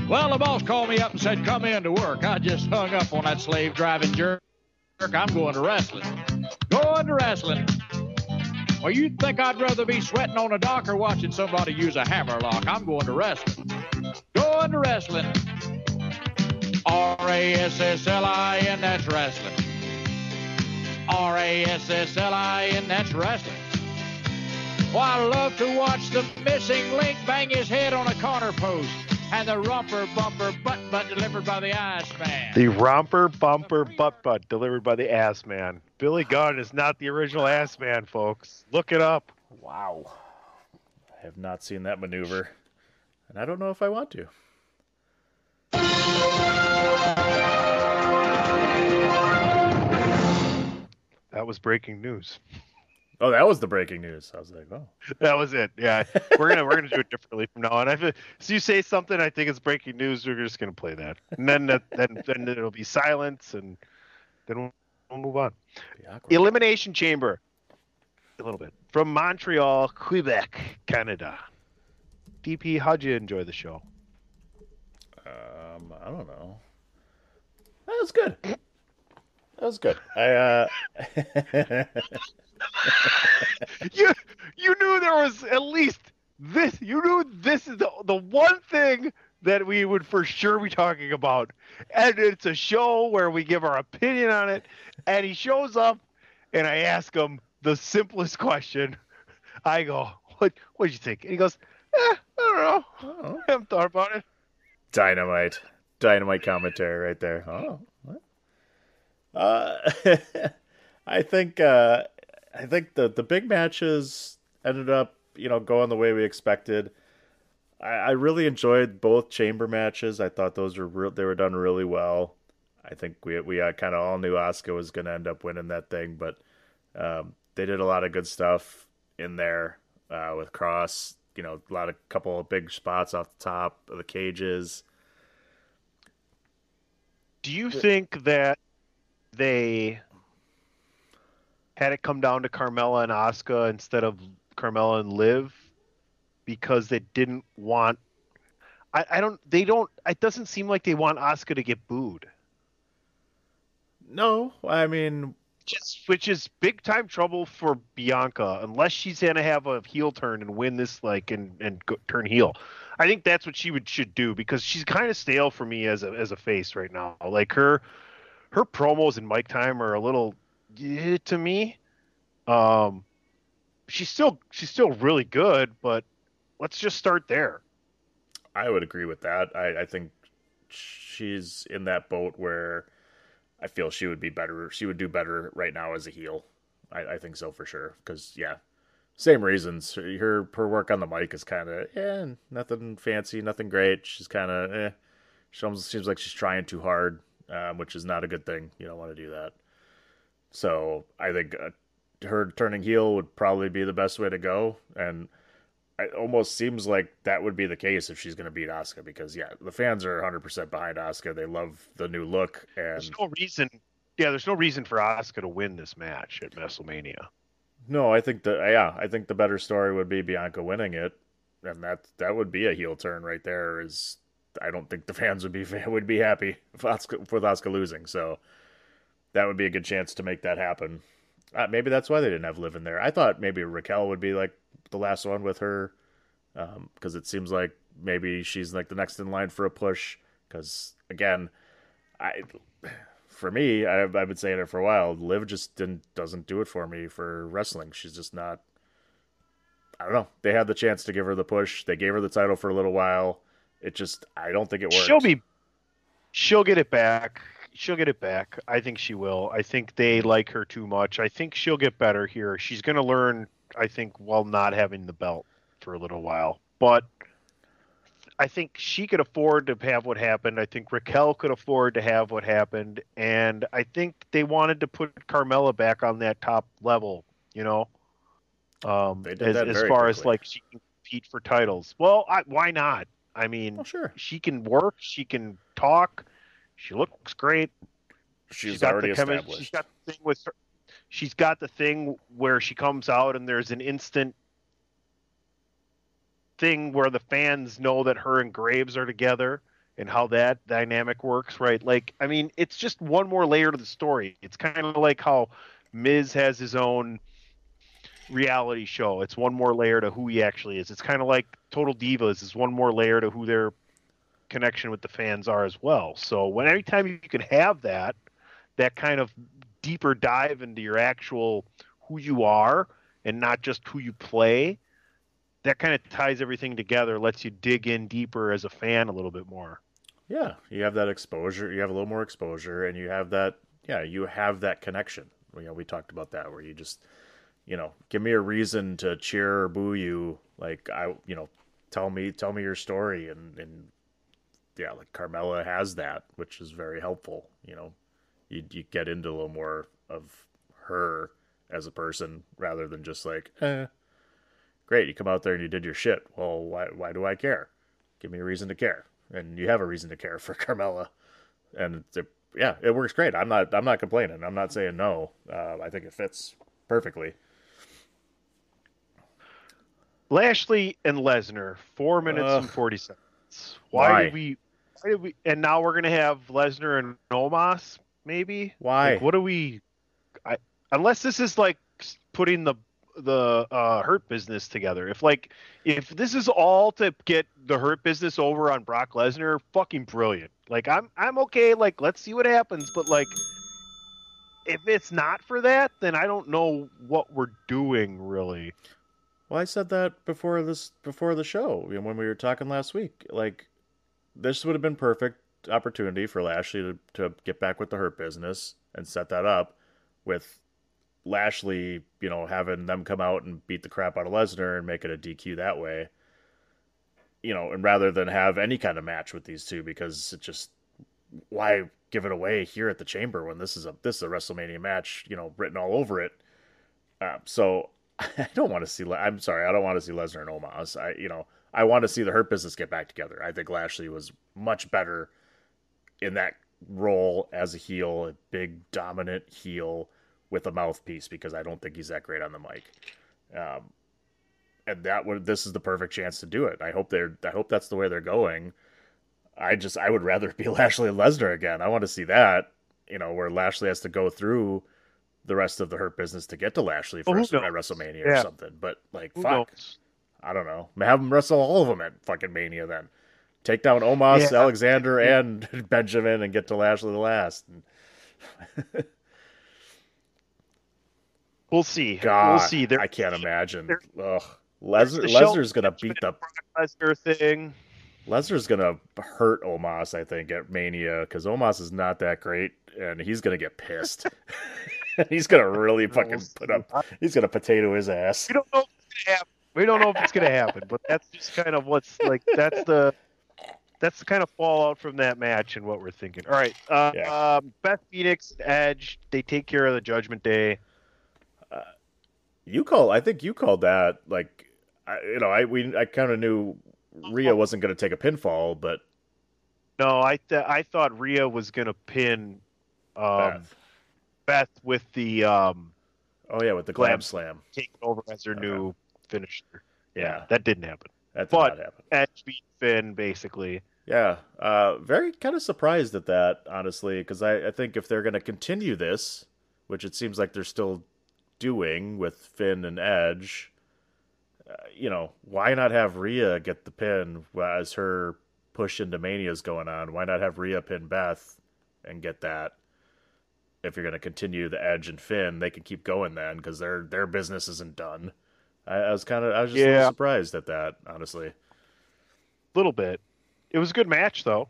Well, the boss called me up and said, come in to work. I just hung up on that slave driving jerk. I'm going to wrestling. Going to wrestling. Well, you'd think I'd rather be sweating on a dock or watching somebody use a hammer lock. I'm going to wrestling. Going to wrestling. R A S S L I N, that's wrestling. R A S S L I N, that's wrestling. Well, I love to watch the missing link bang his head on a corner post and the romper bumper butt butt delivered by the ass man. The romper bumper butt butt delivered by the ass man. Billy Gunn is not the original ass man, folks. Look it up. Wow. I have not seen that maneuver. And I don't know if I want to. That was breaking news. Oh, that was the breaking news. I was like, oh, That was it. Yeah, we're gonna we're gonna do it differently from now on. If so you say something, I think it's breaking news. We're just gonna play that, and then that, then then it'll be silence, and then we'll, we'll move on. Elimination Chamber, a little bit from Montreal, Quebec, Canada. DP, how'd you enjoy the show? um, I don't know. That was good. That was good. I uh, you you knew there was at least this. You knew this is the the one thing that we would for sure be talking about, and it's a show where we give our opinion on it. And he shows up, and I ask him the simplest question. I go, "What what'd you think?" And he goes, eh, "I don't know. I haven't thought about it." dynamite, dynamite commentary right there. Oh, what? Uh, I think uh, I think the the big matches ended up you know going the way we expected. I, I really enjoyed both chamber matches. I thought those were real, they were done really well. I think we we uh, kind of all knew Asuka was going to end up winning that thing, but um, they did a lot of good stuff in there uh, with Cross. You know, a lot of couple of big spots off the top of the cages. Do you think that they had it come down to Carmella and Asuka instead of Carmella and Liv because they didn't want? I, I don't. They don't. It doesn't seem like they want Asuka to get booed. No, I mean, Just, which is big time trouble for Bianca unless she's gonna have a heel turn and win this like and and go, turn heel. I think that's what she would should do because she's kind of stale for me as a as a face right now. Like her her promos and mic time are a little to me. Um, she's still she's still really good, but let's just start there. I would agree with that. I, I think she's in that boat where I feel she would be better. She would do better right now as a heel. I, I think so for sure. Because yeah, same reasons. Her her work on the mic is kind of eh, nothing fancy, nothing great. She's kind of eh. She almost seems like she's trying too hard, um, which is not a good thing. You don't want to do that. So I think uh, her turning heel would probably be the best way to go, and it almost seems like that would be the case if she's going to beat Asuka because yeah, the fans are 100% behind Asuka. They love the new look and There's no reason. Yeah, there's no reason for Asuka to win this match at WrestleMania. no, I think the yeah, I think the better story would be Bianca winning it, and that that would be a heel turn right there. Is I don't think the fans would be would be happy with Asuka, with Asuka losing, so that would be a good chance to make that happen. Uh, maybe that's why they didn't have Liv in there. I thought maybe Raquel would be like the last one with her, because it seems like maybe she's like the next in line for a push. Because again, I for me, I, I've been saying it for a while. Liv just didn't doesn't do it for me for wrestling. She's just not. I don't know. They had the chance to give her the push. They gave her the title for a little while. It just, I don't think it worked. She'll be. She'll get it back. She'll get it back. I think she will. I think they like her too much. I think she'll get better here. She's going to learn. I think while not having the belt for a little while, but I think she could afford to have what happened. I think Raquel could afford to have what happened, and I think they wanted to put Carmella back on that top level. You know, um, They did as, that as very far as like she can compete for titles. Well, I, why not? I mean, Oh, sure. she can work. She can talk. She looks great. She's got already chemi- established. She's got the thing with her. She's got the thing where she comes out and there's an instant thing where the fans know that her and Graves are together and how that dynamic works, right? Like, I mean, it's just one more layer to the story. It's kind of like how Miz has his own reality show. It's one more layer to who he actually is. It's kind of like Total Divas is one more layer to who their connection with the fans are as well. So when every time you can have that, that kind of deeper dive into your actual who you are and not just who you play, that kind of ties everything together, lets you dig in deeper as a fan a little bit more. Yeah, you have that exposure. You have a little more exposure, and you have that. Yeah, you have that connection. You know, we talked about that where you just, you know, give me a reason to cheer or boo you. Like I, you know, tell me tell me your story, and and yeah, like Carmella has that, which is very helpful. You know, you you get into a little more of her as a person rather than just like, eh, great, you come out there and you did your shit. Well, why why do I care? Give me a reason to care, and you have a reason to care for Carmella, and it, yeah, it works great. I'm not I'm not complaining. I'm not saying no. Uh, I think it fits perfectly. Lashley and Lesnar, four minutes and forty seconds. Why, Why? did we? We? And now we're gonna have Lesnar and Omos, maybe. Why? Like, what do we? I unless this is like putting the the uh, hurt business together. If like if this is all to get the hurt business over on Brock Lesnar, fucking brilliant. Like I'm I'm okay. Like let's see what happens. But like if it's not for that, then I don't know what we're doing really. Well, I said that before this before the show when we were talking last week. Like, this would have been perfect opportunity for Lashley to, to get back with the Hurt business and set that up with Lashley, you know, having them come out and beat the crap out of Lesnar and make it a DQ that way. You know, and rather than have any kind of match with these two because it just why give it away here at the chamber when this is a this is a WrestleMania match, you know, written all over it. Uh, so I don't want to see. I'm sorry, I don't want to see Lesnar and Omos. I, you know, I want to see the Hurt Business get back together. I think Lashley was much better in that role as a heel, a big dominant heel with a mouthpiece because I don't think he's that great on the mic. Um, and that would this is the perfect chance to do it. I hope they're I hope that's the way they're going. I just I would rather be Lashley and Lesnar again. I want to see that, you know, where Lashley has to go through the rest of the Hurt Business to get to Lashley for who at? WrestleMania or something. But like, Who fuck, knows? I don't know. Have them wrestle all of them at fucking Mania then. Take down Omos, Yeah. Alexander, and Benjamin, and get to Lashley the last. We'll see. God, we'll see. There, I can't imagine. there- Ugh. Lesnar, Lesnar's gonna beat the Lesnar thing. Lesnar's gonna hurt Omos, I think, at Mania because Omos is not that great, and he's gonna get pissed. he's gonna really fucking put up. He's gonna potato his ass. We don't know if it's gonna happen. We don't know if it's gonna happen, but that's just kind of what's like. That's the that's the kind of fallout from that match and what we're thinking. All right, uh, Yeah. um, Beth Phoenix, Edge, they take care of the Judgment Day. You call. I think you called that like, I, you know, I we I kind of knew Rhea wasn't gonna take a pinfall, but No, I th- I thought Rhea was gonna pin um, Beth. Beth. with the um, oh yeah, with the Glam glam slam. taking over as her new finisher. Yeah, Yeah. that didn't happen. That did But not happen. Edge beat Finn basically. Yeah, uh, very kind of surprised at that, honestly, because I, I think if they're going to continue this, which it seems like they're still doing with Finn and Edge, uh, you know, why not have Rhea get the pin as her push into Mania is going on? Why not have Rhea pin Beth and get that? If you're going to continue the Edge and Finn, they can keep going then because their their business isn't done. I, I was kind of I was just a little surprised at that, honestly. little bit. It was a good match though.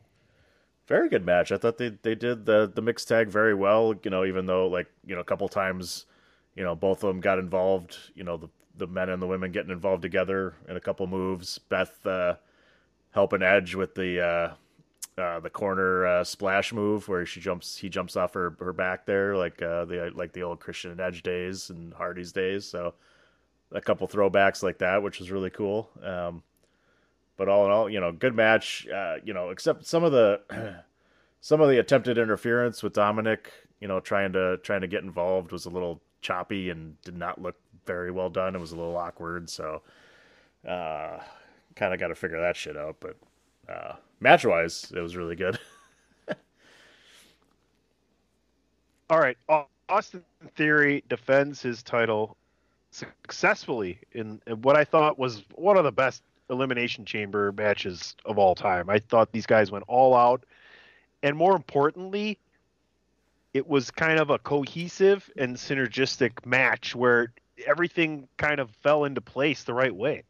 Very good match. I thought they they did the the mixed tag very well. You know, even though like you know a couple times, you know both of them got involved. You know the the men and the women getting involved together in a couple moves. Beth uh, helping Edge with the uh, uh, the corner uh, splash move where she jumps he jumps off her, her back there like uh, the like the old Christian and Edge days and Hardy's days. So a couple throwbacks like that, which was really cool. Um, but all in all, you know, good match. Uh, you know, except some of the some of the attempted interference with Dominic, you know, trying to trying to get involved was a little choppy and did not look very well done. It was a little awkward, so uh, kind of got to figure that shit out. But uh, match wise, it was really good. All right, Austin Theory defends his title successfully in, what I thought was one of the best elimination chamber matches of all time. I thought these guys went all out, and more importantly, it was kind of a cohesive and synergistic match where everything kind of fell into place the right way.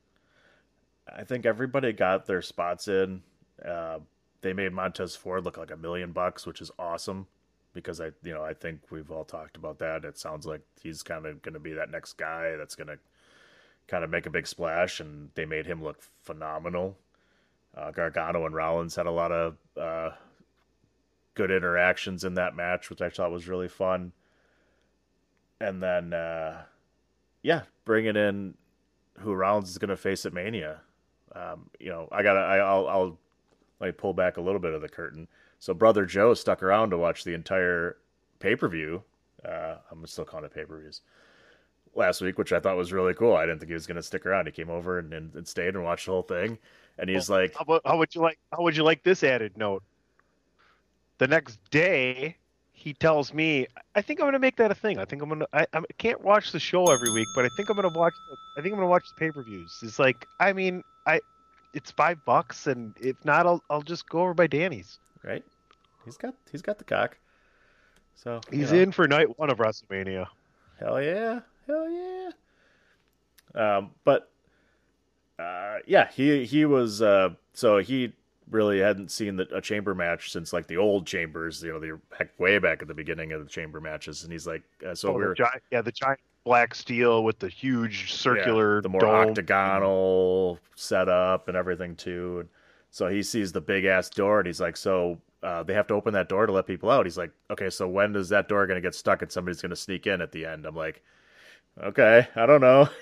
I think everybody got their spots in. Uh, they made Montez Ford look like a million bucks, which is awesome because I, you know, I think we've all talked about that. It sounds like he's kind of going to be that next guy that's going to kind of make a big splash, and they made him look phenomenal. Uh, Gargano and Rollins had a lot of uh, good interactions in that match, which I thought was really fun. and then uh, yeah, bringing in who Rollins is going to face at Mania. Um, you know, I gotta, I, I'll, I'll me pull back a little bit of the curtain. So brother Joe stuck around to watch the entire pay per view. Uh, I'm still calling it pay per views. Last week, which I thought was really cool. I didn't think he was going to stick around. He came over and, and, and stayed and watched the whole thing. And he's like, How, about, how would you like? How would you like this added note? The next day, he tells me, "I think I'm going to make that a thing. I think I'm going to. I, I can't watch the show every week, but I think I'm going to watch. I think I'm going to watch the pay per views. It's like, I mean, I, it's five bucks, and if not, I'll I'll just go over by Danny's. Right? He's got he's got the cock. So He's know. in for night one of WrestleMania. Hell yeah, hell yeah. Um, but uh, yeah, he he was uh, so he really hadn't seen the, a chamber match since like the old chambers, you know, the heck way back at the beginning of the chamber matches, and he's like, uh, so Oh, we were giant, yeah, the giant black steel with the huge circular, yeah, the more dome. octagonal setup and everything too. And so he sees the big ass door and he's like, so uh, they have to open that door to let people out. He's like, okay, so when is that door going to get stuck and somebody's going to sneak in at the end? I'm like, okay, I don't know.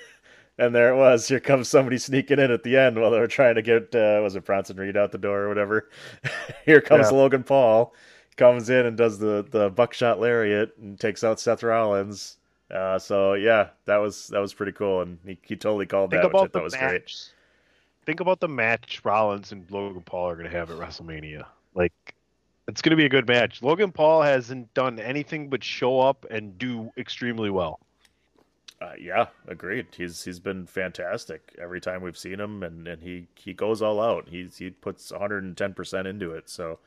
And there it was. Here comes somebody sneaking in at the end while they were trying to get uh, was it Bronson Reed out the door or whatever. Here comes Yeah. Logan Paul, comes in and does the the buckshot lariat and takes out Seth Rollins. Uh, so yeah, that was that was pretty cool, and he, he totally called Think that, which I thought was match. great. Think about the match Rollins and Logan Paul are going to have at WrestleMania. Like, it's going to be a good match. Logan Paul hasn't done anything but show up and do extremely well. Uh, yeah, agreed. He's he's been fantastic every time we've seen him, and, and he, he goes all out. He he puts 110 percent into it. So,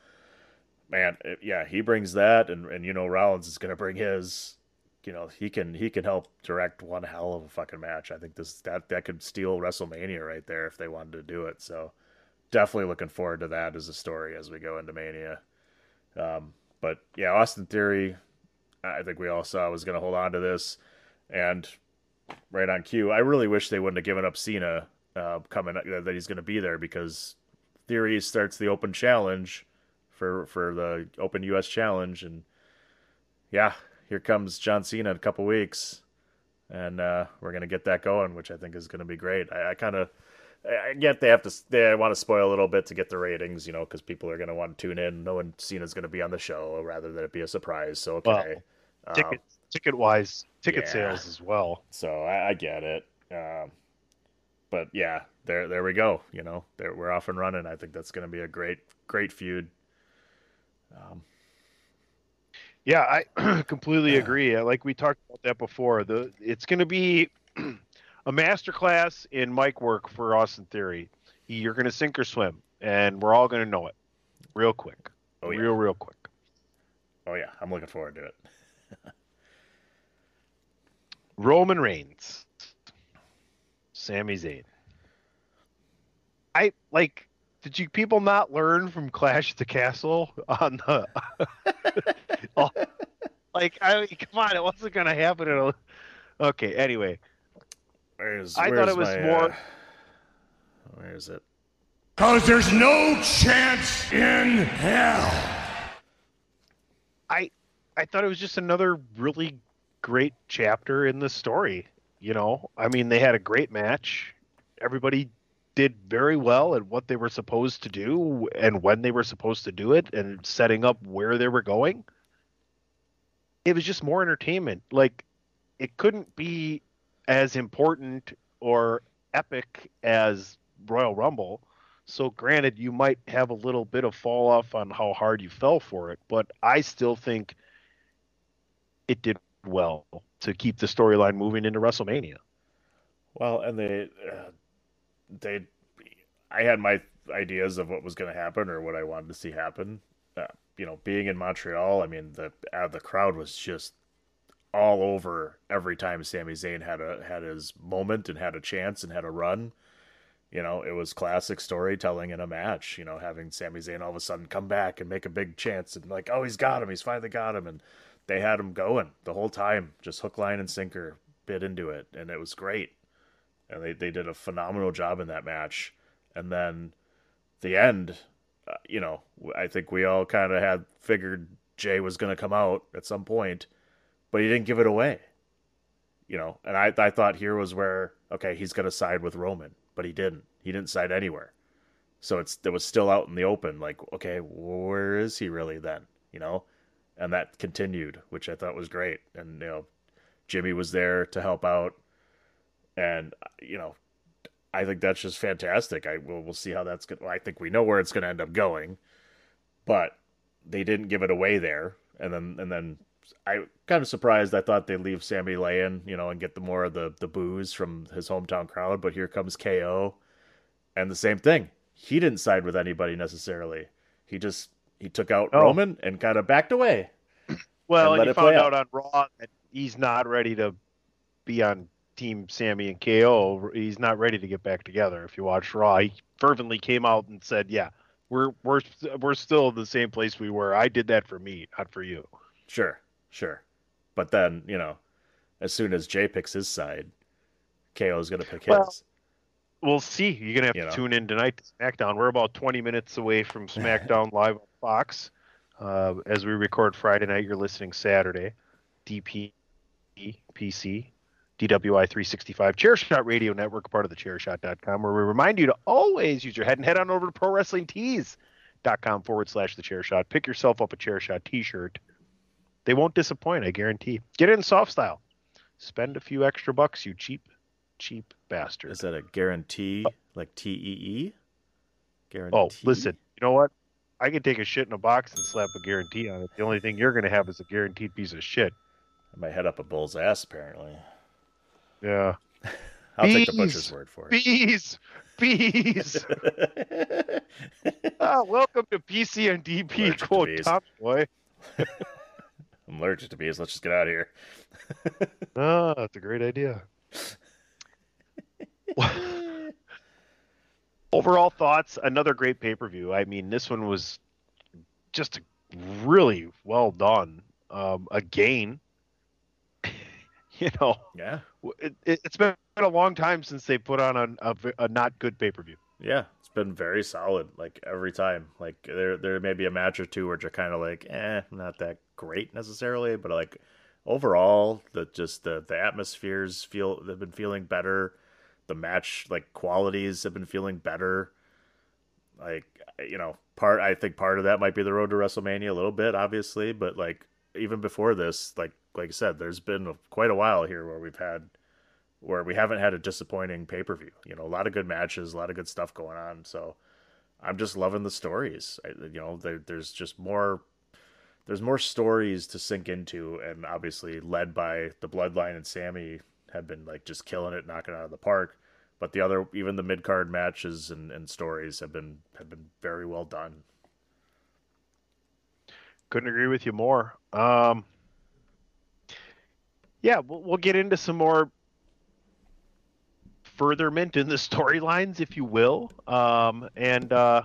man, yeah, he brings that, and, and you know Rollins is going to bring his. You know he can he can help direct one hell of a fucking match. I think this that that could steal WrestleMania right there if they wanted to do it. So, definitely looking forward to that as a story as we go into Mania. Um, but yeah, Austin Theory, I think we all saw was going to hold on to this, and right on cue. I really wish they wouldn't have given up Cena uh, coming uh, that he's going to be there because Theory starts the Open Challenge for for the Open U.S. Challenge, and yeah, here comes John Cena in a couple weeks, and uh, we're going to get that going, which I think is going to be great. I, I kind of. I get they have to. They want to spoil a little bit to get the ratings, you know, because people are going to want to tune in, knowing Cena's going to be on the show, rather than it be a surprise. So okay, Um, Ticket ticket wise, ticket yeah. sales as well. so I, I get it. Um, but yeah, there there we go. You know, there, we're off and running. I think that's going to be a great great feud. Um, Yeah, I completely agree. Uh, Like we talked about that before, the it's going to be a masterclass in mic work for Austin Theory. You're going to sink or swim, and we're all going to know it real quick, Oh, yeah. real real quick. oh yeah, I'm looking forward to it. Roman Reigns, Sami Zayn. I like. Did you people not learn from Clash at the Castle on the? Oh, like, I mean, come on, it wasn't going to happen. In a... Okay, anyway, Where's, I thought it was my, more- uh, where is it? Cause there's no chance in hell. I I thought it was just another really great chapter in the story. You know, I mean, they had a great match. Everybody did very well at what they were supposed to do and when they were supposed to do it and setting up where they were going. It was just more entertainment. Like it couldn't be as important or epic as Royal Rumble. So granted, you might have a little bit of fall off on how hard you fell for it, but I still think it did well to keep the storyline moving into WrestleMania. Well, and they, uh, they, I had my ideas of what was going to happen or what I wanted to see happen. Uh, you know, being in Montreal, I mean, the uh, the crowd was just all over every time Sami Zayn had a had his moment and had a chance and had a run. You know, it was classic storytelling in a match. You know, having Sami Zayn all of a sudden come back and make a big chance and like, oh, he's got him, he's finally got him, and they had him going the whole time, just hook, line, and sinker, bit into it, and it was great and they, they did a phenomenal job in that match. And then the end, Uh, you know, I think we all kind of had figured Jay was going to come out at some point, but he didn't give it away. you know, and I I thought here was where okay he's gonna side with Roman, but he didn't. He didn't side anywhere. So it's it was still out in the open. Like okay, where is he really then? You know, and that continued, which I thought was great. And you know, Jimmy was there to help out, and uh, you know, I think that's just fantastic. I will we'll see how that's going. Well, I think we know where it's going to end up going, but they didn't give it away there. And then and then I kind of surprised. I thought they'd leave Sami laying, you know, and get the more of the the booze from his hometown crowd. But here comes KO, and the same thing. He didn't side with anybody necessarily. He just he took out Oh. Roman and kind of backed away. Well, and and you found out out. on Raw that he's not ready to be on Team Sami and KO. He's not ready to get back together. If you watch Raw, he fervently came out and said, "Yeah, we're we're we're still in the same place we were. I did that for me, not for you." Sure, sure. But then, you know, as soon as Jay picks his side, KO is going to pick Well, his. We'll see. You're gonna have You to know. tune in tonight to SmackDown. We're about 20 minutes away from SmackDown live on Fox. Uh, as we record Friday night, you're listening Saturday. DP, PC, DWI 365, Chairshot Radio Network, part of the Chairshot.com, where we remind you to always use your head and head on over to pro ProWrestlingTees.com forward slash the Chairshot. Pick yourself up a Chairshot T-shirt. They won't disappoint, I guarantee. Get it in soft style. Spend a few extra bucks, you cheap, cheap bastard. Is that a guarantee, oh. like T E E? Guarantee. Oh, listen, you know what? I could take a shit in a box and slap a guarantee on it. The only thing you're going to have is a guaranteed piece of shit. I might head up a bull's ass, apparently. Yeah. I'll take the butcher's word for it. Bees! Bees! ah, welcome to PC and DP Allergic to quote bees. top boy. I'm allergic to bees. Let's just get out of here. Oh, that's a great idea. Overall thoughts, another great pay per view. I mean, this one was just really well done. Um, again, you know, Yeah. It, it's been a long time since they put on a not good pay per view. Yeah, it's been very solid. Like every time, like there there may be a match or two where you're kind of like, eh, not that great necessarily, but like overall, the just the the atmospheres feel they've been feeling better. The match like qualities have been feeling better. Like you know, part I think part of that might be the road to WrestleMania a little bit, obviously, but like even before this, like like I said, there's been quite a while here where we've had where we haven't had a disappointing pay per view. You know, a lot of good matches, a lot of good stuff going on. So I'm just loving the stories. I, you know, there, there's just more. There's more stories to sink into, and obviously led by the Bloodline and Sami have been like just killing it, knocking it out of the park. But the other, even the mid card matches and, and stories have been have been very well done. Couldn't agree with you more. Um, yeah, we'll, we'll get into some more furtherment in the storylines, if you will, um, and uh,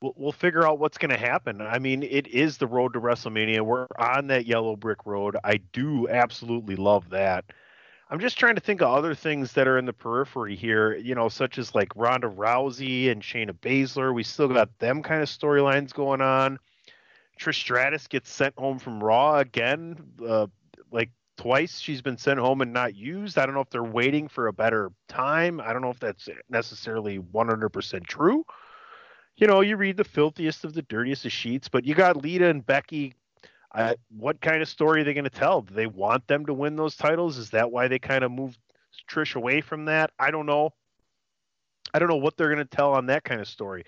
we'll, we'll figure out what's going to happen. I mean, it is the road to WrestleMania. We're on that yellow brick road. I do absolutely love that. I'm just trying to think of other things that are in the periphery here, you know, such as like Ronda Rousey and Shayna Baszler. We still got them kind of storylines going on. Trish Stratus gets sent home from Raw again, uh, like twice. She's been sent home and not used. I don't know if they're waiting for a better time. I don't know if that's necessarily 100% true. You know, you read the filthiest of the dirtiest of sheets, but you got Lita and Becky. What kind of story are they going to tell? Do they want them to win those titles? Is that why they kind of moved Trish away from that? I don't know. I don't know what they're going to tell on that kind of story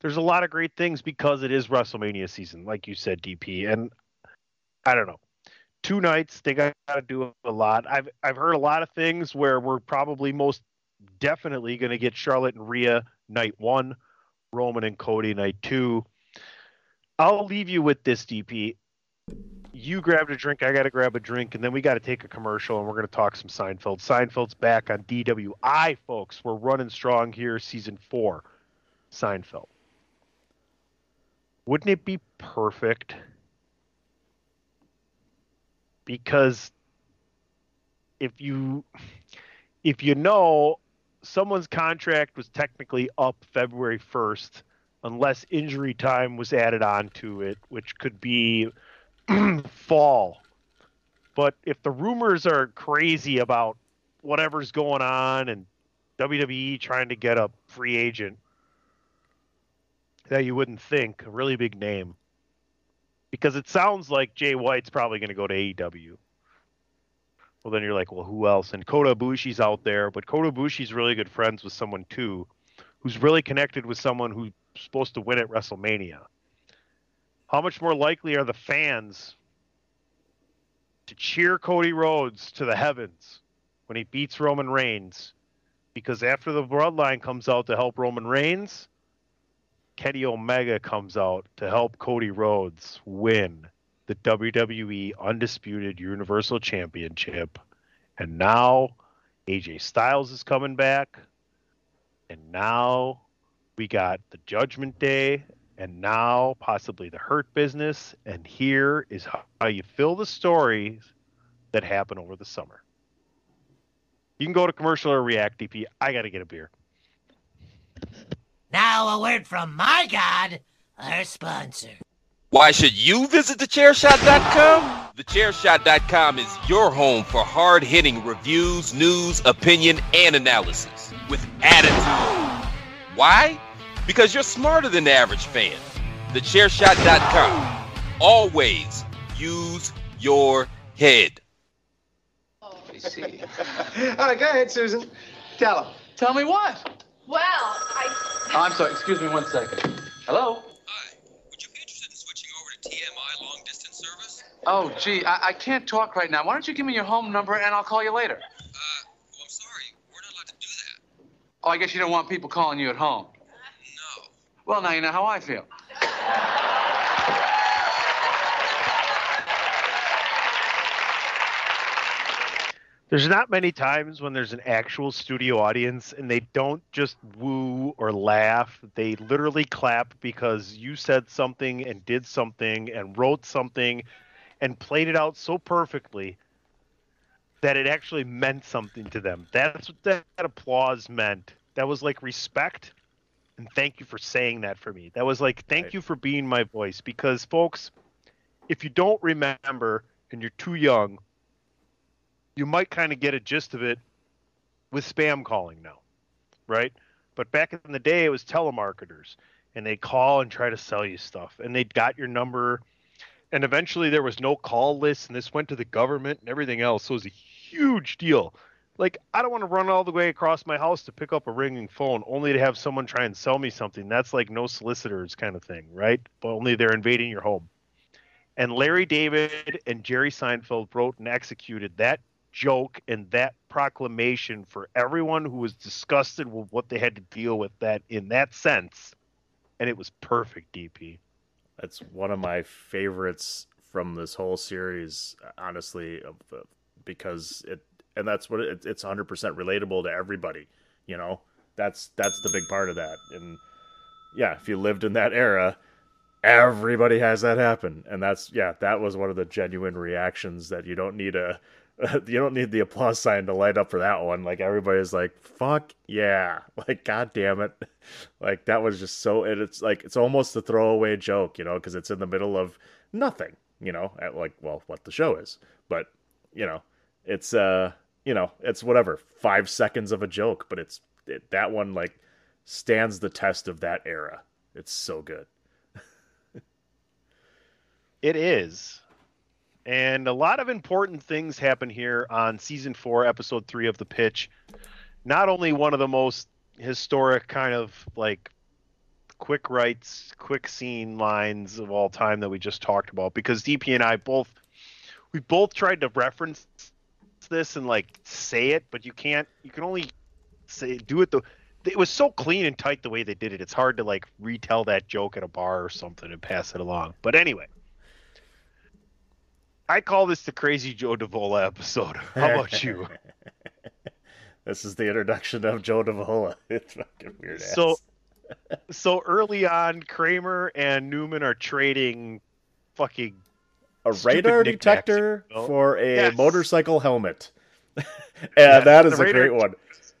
there's a lot of great things because it is WrestleMania season, like you said, DP. And I don't know. Two nights, they got to do a lot. I've I've heard a lot of things where we're probably most definitely going to get Charlotte and Rhea night one, Roman and Cody night two. I'll leave you with this, DP. You grabbed a drink, I got to grab a drink, and then we got to take a commercial, and we're going to talk some Seinfeld. Seinfeld's back on DWI, folks. We're running strong here, season four. Seinfeld wouldn't it be perfect? Because if you if you know someone's contract was technically up February 1st unless injury time was added on to it which could be fall. But if the rumors are crazy about whatever's going on and WWE trying to get a free agent that you wouldn't think, a really big name, because it sounds like Jay White's probably going to go to AEW. Well, then you're like, well, who else? And Kota Ibushi's out there, but Kota Ibushi's really good friends with someone too, who's really connected with someone who's supposed to win at WrestleMania. How much more likely are the fans to cheer Cody Rhodes to the heavens when he beats Roman Reigns? Because after the bloodline comes out to help Roman Reigns, Kenny Omega comes out to help Cody Rhodes win the WWE Undisputed Universal Championship. And now AJ Styles is coming back. And now we got the Judgment Day. And now possibly the Hurt Business. And here is how you fill the stories that happen over the summer. You can go to commercial or react, DP. I got to get a beer. Now a word from my God, our sponsor. Why should you visit thechairshot.com? Thechairshot.com is your home for hard hitting reviews, news, opinion, and analysis with attitude. Why? Because you're smarter than the average fan. Thechairshot.com. Always use your head. I see. All right, go ahead, Susan. Tell him. Tell me what? Well, I. Oh, I'm sorry. Excuse me one second. Hello? Hi. Would you be interested in switching over to TMI long distance service? Oh, gee, I, I can't talk right now. Why don't you give me your home number and I'll call you later? Uh, well, I'm sorry. We're not allowed to do that. Oh, I guess you don't want people calling you at home. No. Well, now you know how I feel. There's not many times when there's an actual studio audience and they don't just woo or laugh. They literally clap because you said something and did something and wrote something and played it out so perfectly that it actually meant something to them. That's what that applause meant. That was like respect and thank you for saying that for me. That was like thank Right. you for being my voice because folks, if you don't remember and you're too young, you might kind of get a gist of it with spam calling now, right? But back in the day, it was telemarketers, and they'd call and try to sell you stuff, and they got your number, and eventually there was no call list, and this went to the government and everything else. So it was a huge deal. Like I don't want to run all the way across my house to pick up a ringing phone, only to have someone try and sell me something. That's like no solicitors kind of thing, right? But only they're invading your home. And Larry David and Jerry Seinfeld wrote and executed that joke and that proclamation for everyone who was disgusted with what they had to deal with that in that sense. And it was perfect, DP. That's one of my favorites from this whole series, honestly, because it and that's what it, it's 100% relatable to everybody. You know, that's that's the big part of that. And yeah, if you lived in that era, everybody has that happen, and that's yeah, that was one of the genuine reactions that you don't need a you don't need the applause sign to light up for that one. Like everybody's like, "Fuck yeah!" Like, god damn it! Like that was just so. And it's like it's almost a throwaway joke, you know, because it's in the middle of nothing, you know, at like well, what the show is, but you know, it's uh, you know, it's whatever five seconds of a joke, but it's it, that one like stands the test of that era. It's so good. It is. And a lot of important things happen here on season four, episode three of The Pitch. Not only one of the most historic kind of like quick writes, quick scene lines of all time that we just talked about, because DP and I both we both tried to reference this and like say it, but you can't you can only say do it the it was so clean and tight the way they did it. It's hard to like retell that joke at a bar or something and pass it along. But anyway, I call this the Crazy Joe Davola episode. How about you? This is the introduction of Joe Davola. It's fucking weird. ass. so, so early on, Kramer and Newman are trading fucking a radar detector you know? for a Yes. motorcycle helmet. and Yeah, that is a great one.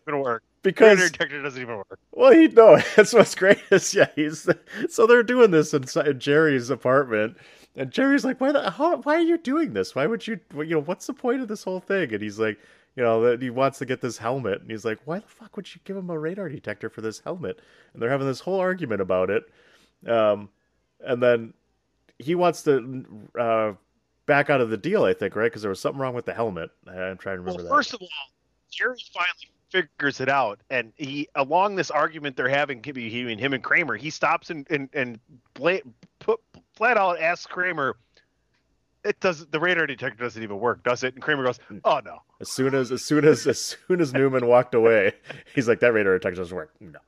Gonna work Because- radar detector doesn't even work. Well, he no. That's what's great is yeah. He's so they're doing this inside Jerry's apartment, And Jerry's like, why the how, why are you doing this? Why would you you know what's the point of this whole thing? And he's like, you know, that he wants to get this helmet, and he's like, why the fuck would you give him a radar detector for this helmet? And they're having this whole argument about it. Um, and then he wants to uh, back out of the deal, I think, right? Because there was something wrong with the helmet. I'm trying to remember Well, that. first of all, Jerry finally figures it out, and he along this argument they're having between him and Kramer, he stops and and and bla- put flat out asks Kramer. It does the radar detector doesn't even work, does it? And Kramer goes, mm. "Oh no." As soon as as soon as as soon as Newman walked away, he's like, that radar detector doesn't work. No.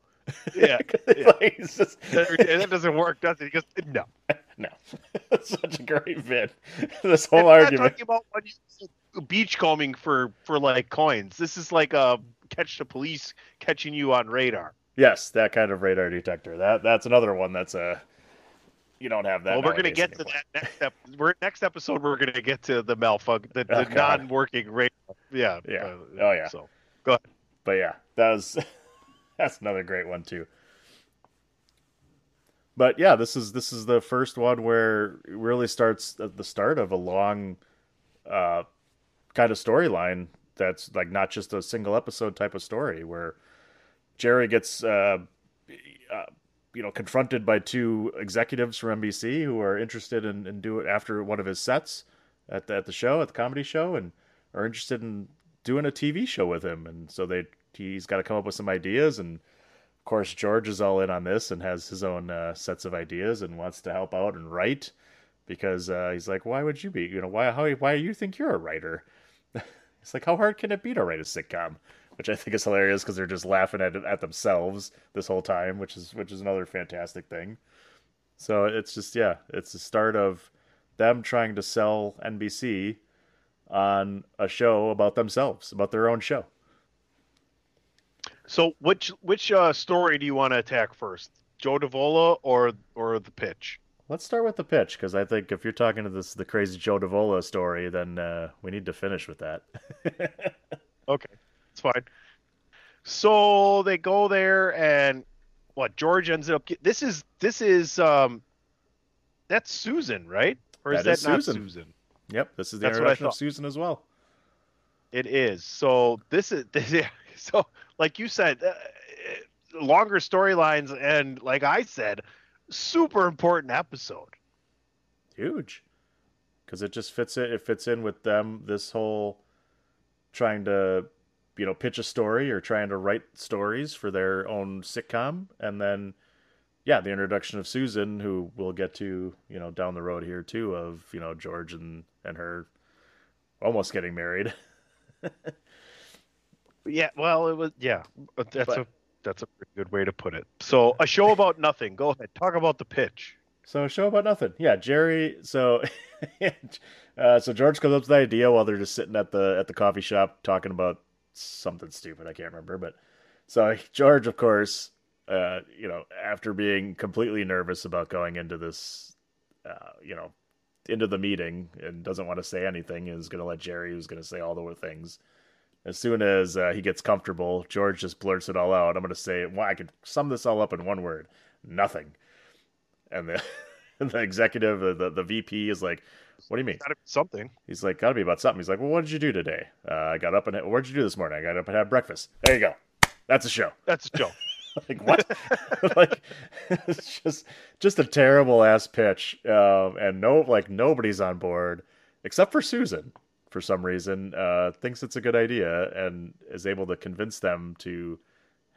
Yeah, Like, just- that, doesn't work, does it? He goes, "No." no. Such a great bit. This whole And argument. talking about when you beachcombing for for like coins. This is like a catch the police catching you on radar. Yes, that kind of radar detector. That that's another one that's a you don't have that. well, we're going to get anymore. to that next ep- we're, next episode. We're going to get to the malfunction, the, Oh, the God. non-working radar. Yeah, Yeah. uh, oh yeah. So go ahead. But yeah, that was that's another great one too. But yeah, this is this is the first one where it really starts at the start of a long uh kind of storyline that's like not just a single episode type of story where Jerry gets uh, uh you know confronted by two executives from NBC who are interested in, in do it after one of his sets at the, at the show at the comedy show and are interested in doing a TV show with him. And so they he's got to come up with some ideas and of course George is all in on this and has his own uh, sets of ideas and wants to help out and write because uh, he's like why would you be you know why how why you think you're a writer? It's like how hard can it be to write a sitcom which I think is hilarious because they're just laughing at it, at themselves this whole time which is which is another fantastic thing so it's just yeah it's the start of them trying to sell NBC on a show about themselves about their own show So which which uh, story do you want to attack first, Joe Davola or or the pitch? Let's start with the pitch because I think if you're talking to this the crazy Joe Davola story, then uh, we need to finish with that. Okay, it's fine. So they go there, and what George ends up. Get, this is this is um, that's Susan, right? Or is That that, is not Susan. Susan? yep, this is the That's introduction of. Susan as well. It is. So this is this, yeah. So like you said, uh, longer storylines, and like I said, super important episode. Huge, because it just fits it. It fits in with them. This whole trying to you know pitch a story or trying to write stories for their own sitcom, and then yeah, the introduction of Susan, who we'll get to you know down the road here too, of you know George and and her almost getting married. Yeah, well, it was yeah. That's But- a that's a pretty good way to put it. So a show about nothing. Go ahead, talk about the pitch. So a show about nothing. Yeah, Jerry. So, uh, so George comes up with the idea while they're just sitting at the at the coffee shop talking about something stupid. I can't remember, but so George, of course, uh, you know, after being completely nervous about going into this, uh, you know, into the meeting and doesn't want to say anything, is going to let Jerry, who's going to say all the things. As soon as uh, he gets comfortable, George just blurts it all out. I'm going to say, well, I could sum this all up in one word: nothing. And the the executive, the, the the VP, is like, "What do you mean?" Gotta be something. He's like, "Gotta be about something." He's like, "Well, what did you do today?" Uh, I got up and what'd you do this morning? I got up and had breakfast. There you go. That's a show. That's a show. like what? like it's just just a terrible ass pitch, um, and no, like nobody's on board except for Susan. For some reason, uh, thinks it's a good idea and is able to convince them to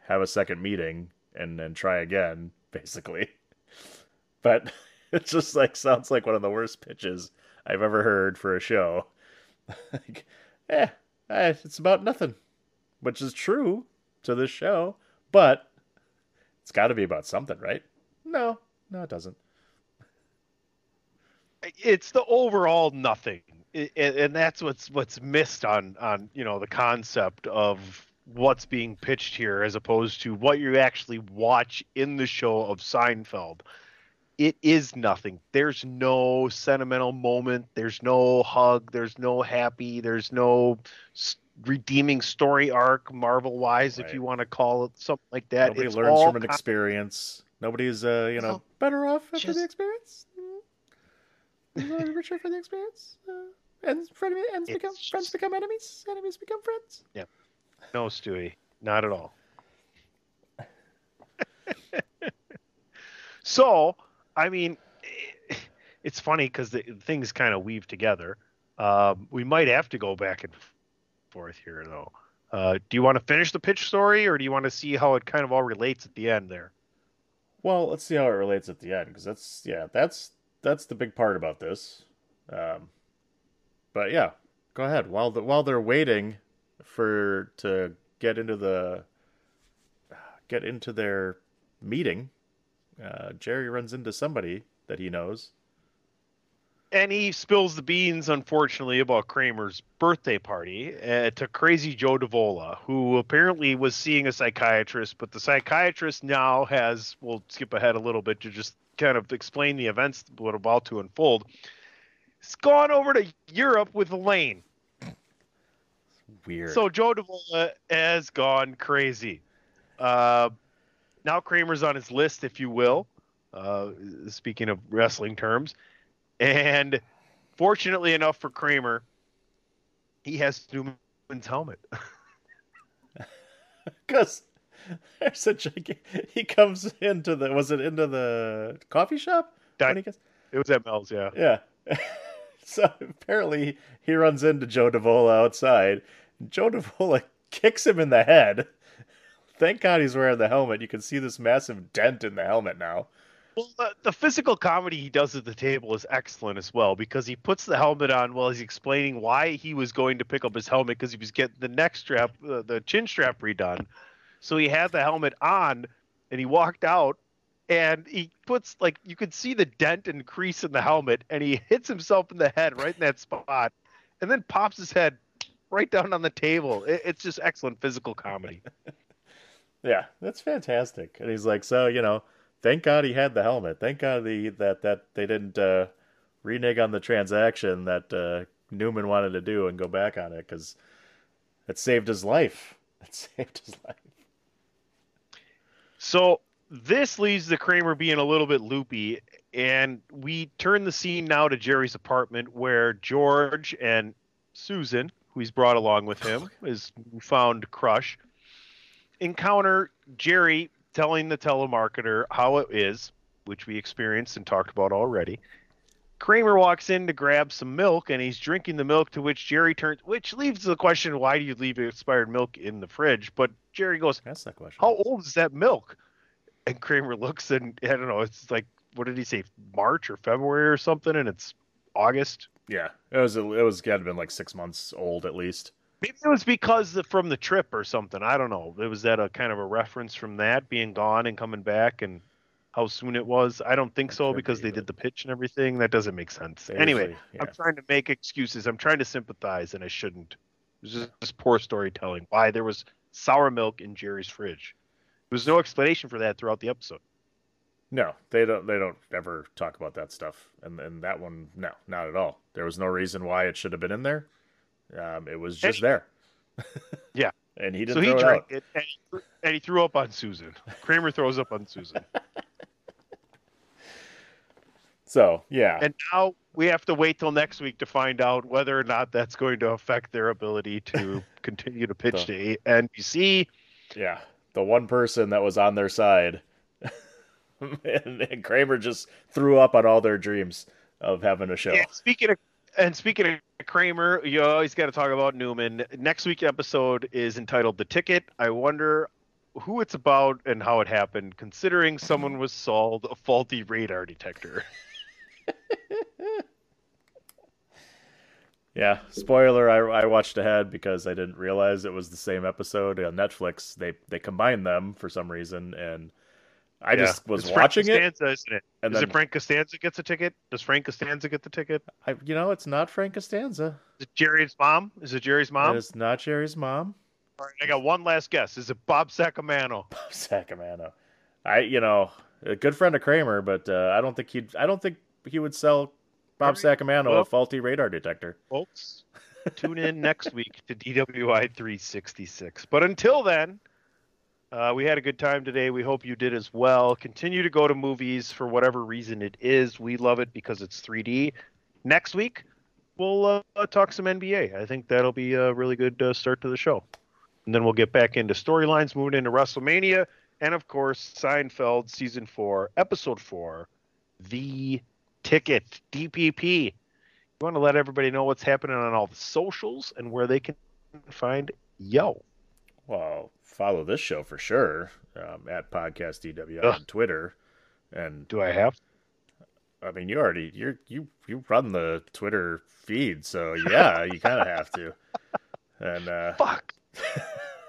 have a second meeting and then try again, basically. But it just like sounds like one of the worst pitches I've ever heard for a show. like, eh, eh, it's about nothing, which is true to this show, but it's got to be about something, right? No, no, it doesn't. It's the overall nothing, and and that's what's what's missed on on you know the concept of what's being pitched here, as opposed to what you actually watch in the show of Seinfeld. It is nothing. There's no sentimental moment. There's no hug. There's no happy. There's no redeeming story arc, Marvel wise, if you want to call it something like that. Nobody It's learns from an experience. Nobody's, uh, you know, No, better off after just- the experience. richer for the experience. Uh, and friend, ends become friends become enemies. Enemies become friends. Yeah. No, Stewie, not at all. so, I mean, it's funny because the things kind of weave together. Um, we might have to go back and forth here, though. Uh, do you want to finish the pitch story, or do you want to see how it kind of all relates at the end there? Well, let's see how it relates at the end because that's yeah, that's that's the big part about this. Um, but yeah, go ahead. While the while they're waiting for to get into the get into their meeting, uh, Jerry runs into somebody that he knows. And he spills the beans, unfortunately, about Kramer's birthday party uh, to crazy Joe Davola, who apparently was seeing a psychiatrist, but the psychiatrist now has, we'll skip ahead a little bit to just kind of explain the events that are about to unfold. He's gone over to Europe with Elaine. Weird. So Joe Davola has gone crazy. Uh, now Kramer's on his list, if you will. Uh, speaking of wrestling terms, and fortunately enough for Kramer, he has Newman's helmet. Because there's a giant, he comes into the was it into the coffee shop? He gets, it was at Mel's, yeah. yeah. so apparently he runs into Joe Davola outside. Joe Davola kicks him in the head. Thank God he's wearing the helmet. You can see this massive dent in the helmet now. Well, the, the physical comedy he does at the table is excellent as well because he puts the helmet on while he's explaining why he was going to pick up his helmet because he was getting the neck strap, uh, the chin strap redone. So he had the helmet on and he walked out and he puts like you could see the dent and crease in the helmet and he hits himself in the head right in that spot and then pops his head right down on the table. It, it's just excellent physical comedy. Yeah, that's fantastic. And he's like, so you know, thank God he had the helmet. Thank God the that that they didn't uh, renege on the transaction that uh, Newman wanted to do and go back on it because it saved his life. It saved his life. So this leaves the Kramer being a little bit loopy, and we turn the scene now to Jerry's apartment where George and Susan, who he's brought along with him, his found crush, encounter Jerry telling the telemarketer how it is, which we experienced and talked about already. Kramer walks in to grab some milk and he's drinking the milk to which Jerry turns which leaves the question why do you leave expired milk in the fridge? But Jerry goes, That's that question. How old is that milk? And Kramer looks and I don't know, it's like what did he say, March or February or something, and it's August. Yeah, it was it was got to been like six months old at least. Maybe it was because the, from the trip or something. I don't know. It was that a kind of a reference from that being gone and coming back and how soon it was. I don't think so because they did the pitch and everything. That doesn't make sense. Anyway, Seriously, I'm trying to make excuses. I'm trying to sympathize and I shouldn't. It was just, just poor storytelling. Why there was sour milk in Jerry's fridge. There was no explanation for that throughout the episode. No, they don't. They don't ever talk about that stuff, and and that one, no, not at all. There was no reason why it should have been in there. Um, it was just there. Yeah. and he didn't so he drank it, and, he, and he threw up on Susan. Kramer throws up on Susan. So yeah, And now we have to wait till next week to find out whether or not that's going to affect their ability to continue to pitch the, to NBC. yeah, the one person that was on their side, and, and Kramer just threw up on all their dreams of having a show. And speaking of and speaking of Kramer, you always got to talk about Newman. Next week's episode is entitled "The Ticket." I wonder who it's about and how it happened, considering someone was sold a faulty radar detector. Yeah, spoiler. I, I watched ahead because I didn't realize it was the same episode on Netflix. They they combined them for some reason, and I Yeah. just was It's watching it. Costanza, isn't it? and Is then- it Frank Costanza gets a ticket? Does Frank Costanza get the ticket? I, you know, it's not Frank Costanza. Is it Jerry's mom? Is it Jerry's mom? It's not Jerry's mom. All right, I got one last guess. Is it Bob Sacamano? Sacramento. I, you know, a good friend of Kramer, but uh, I don't think he'd. I don't think he would sell Bob Sacramento Well- a faulty radar detector. Folks, tune in next week to DWI 366. But until then, uh, we had a good time today. We hope you did as well. Continue to go to movies for whatever reason it is. We love it because it's 3D. next week we'll uh, talk some NBA. I think that'll be a really good uh, start to the show. And then we'll get back into storylines, moving into WrestleMania, and of course Seinfeld season four, episode four, the ticket DPP. You want to let everybody know what's happening on all the socials and where they can find yo. Well, follow this show for sure um, at podcast DWI on Twitter. And do I have? I mean, you already you you you run the Twitter feed, so yeah, you kind of have to. And uh, fuck.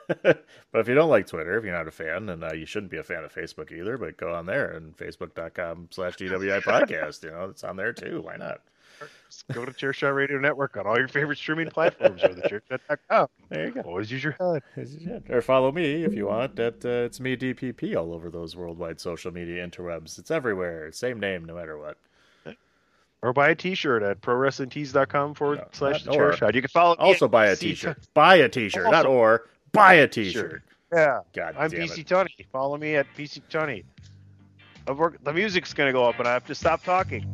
but if you don't like Twitter, if you're not a fan, then uh, you shouldn't be a fan of Facebook either. But go on there and facebook.com slash DWI podcast. You know, it's on there too. Why not? Go to Chairshot Radio Network on all your favorite streaming platforms or the chairshot.com. There you go. Always use your head. Or follow me if you want. At uh, it's me DPP all over those worldwide social media interwebs. It's everywhere. Same name, no matter what. Or buy a T-shirt at prowrestlingtees.com forward slash the chair shot. You can follow Also buy a t-shirt. Buy a T-shirt, not or. Buy a T-shirt. Yeah. God I'm PC it. Tony. Follow me at PC Tony. The music's gonna go up, and I have to stop talking.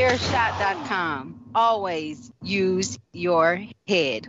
TheChairShot.com. Always use your head.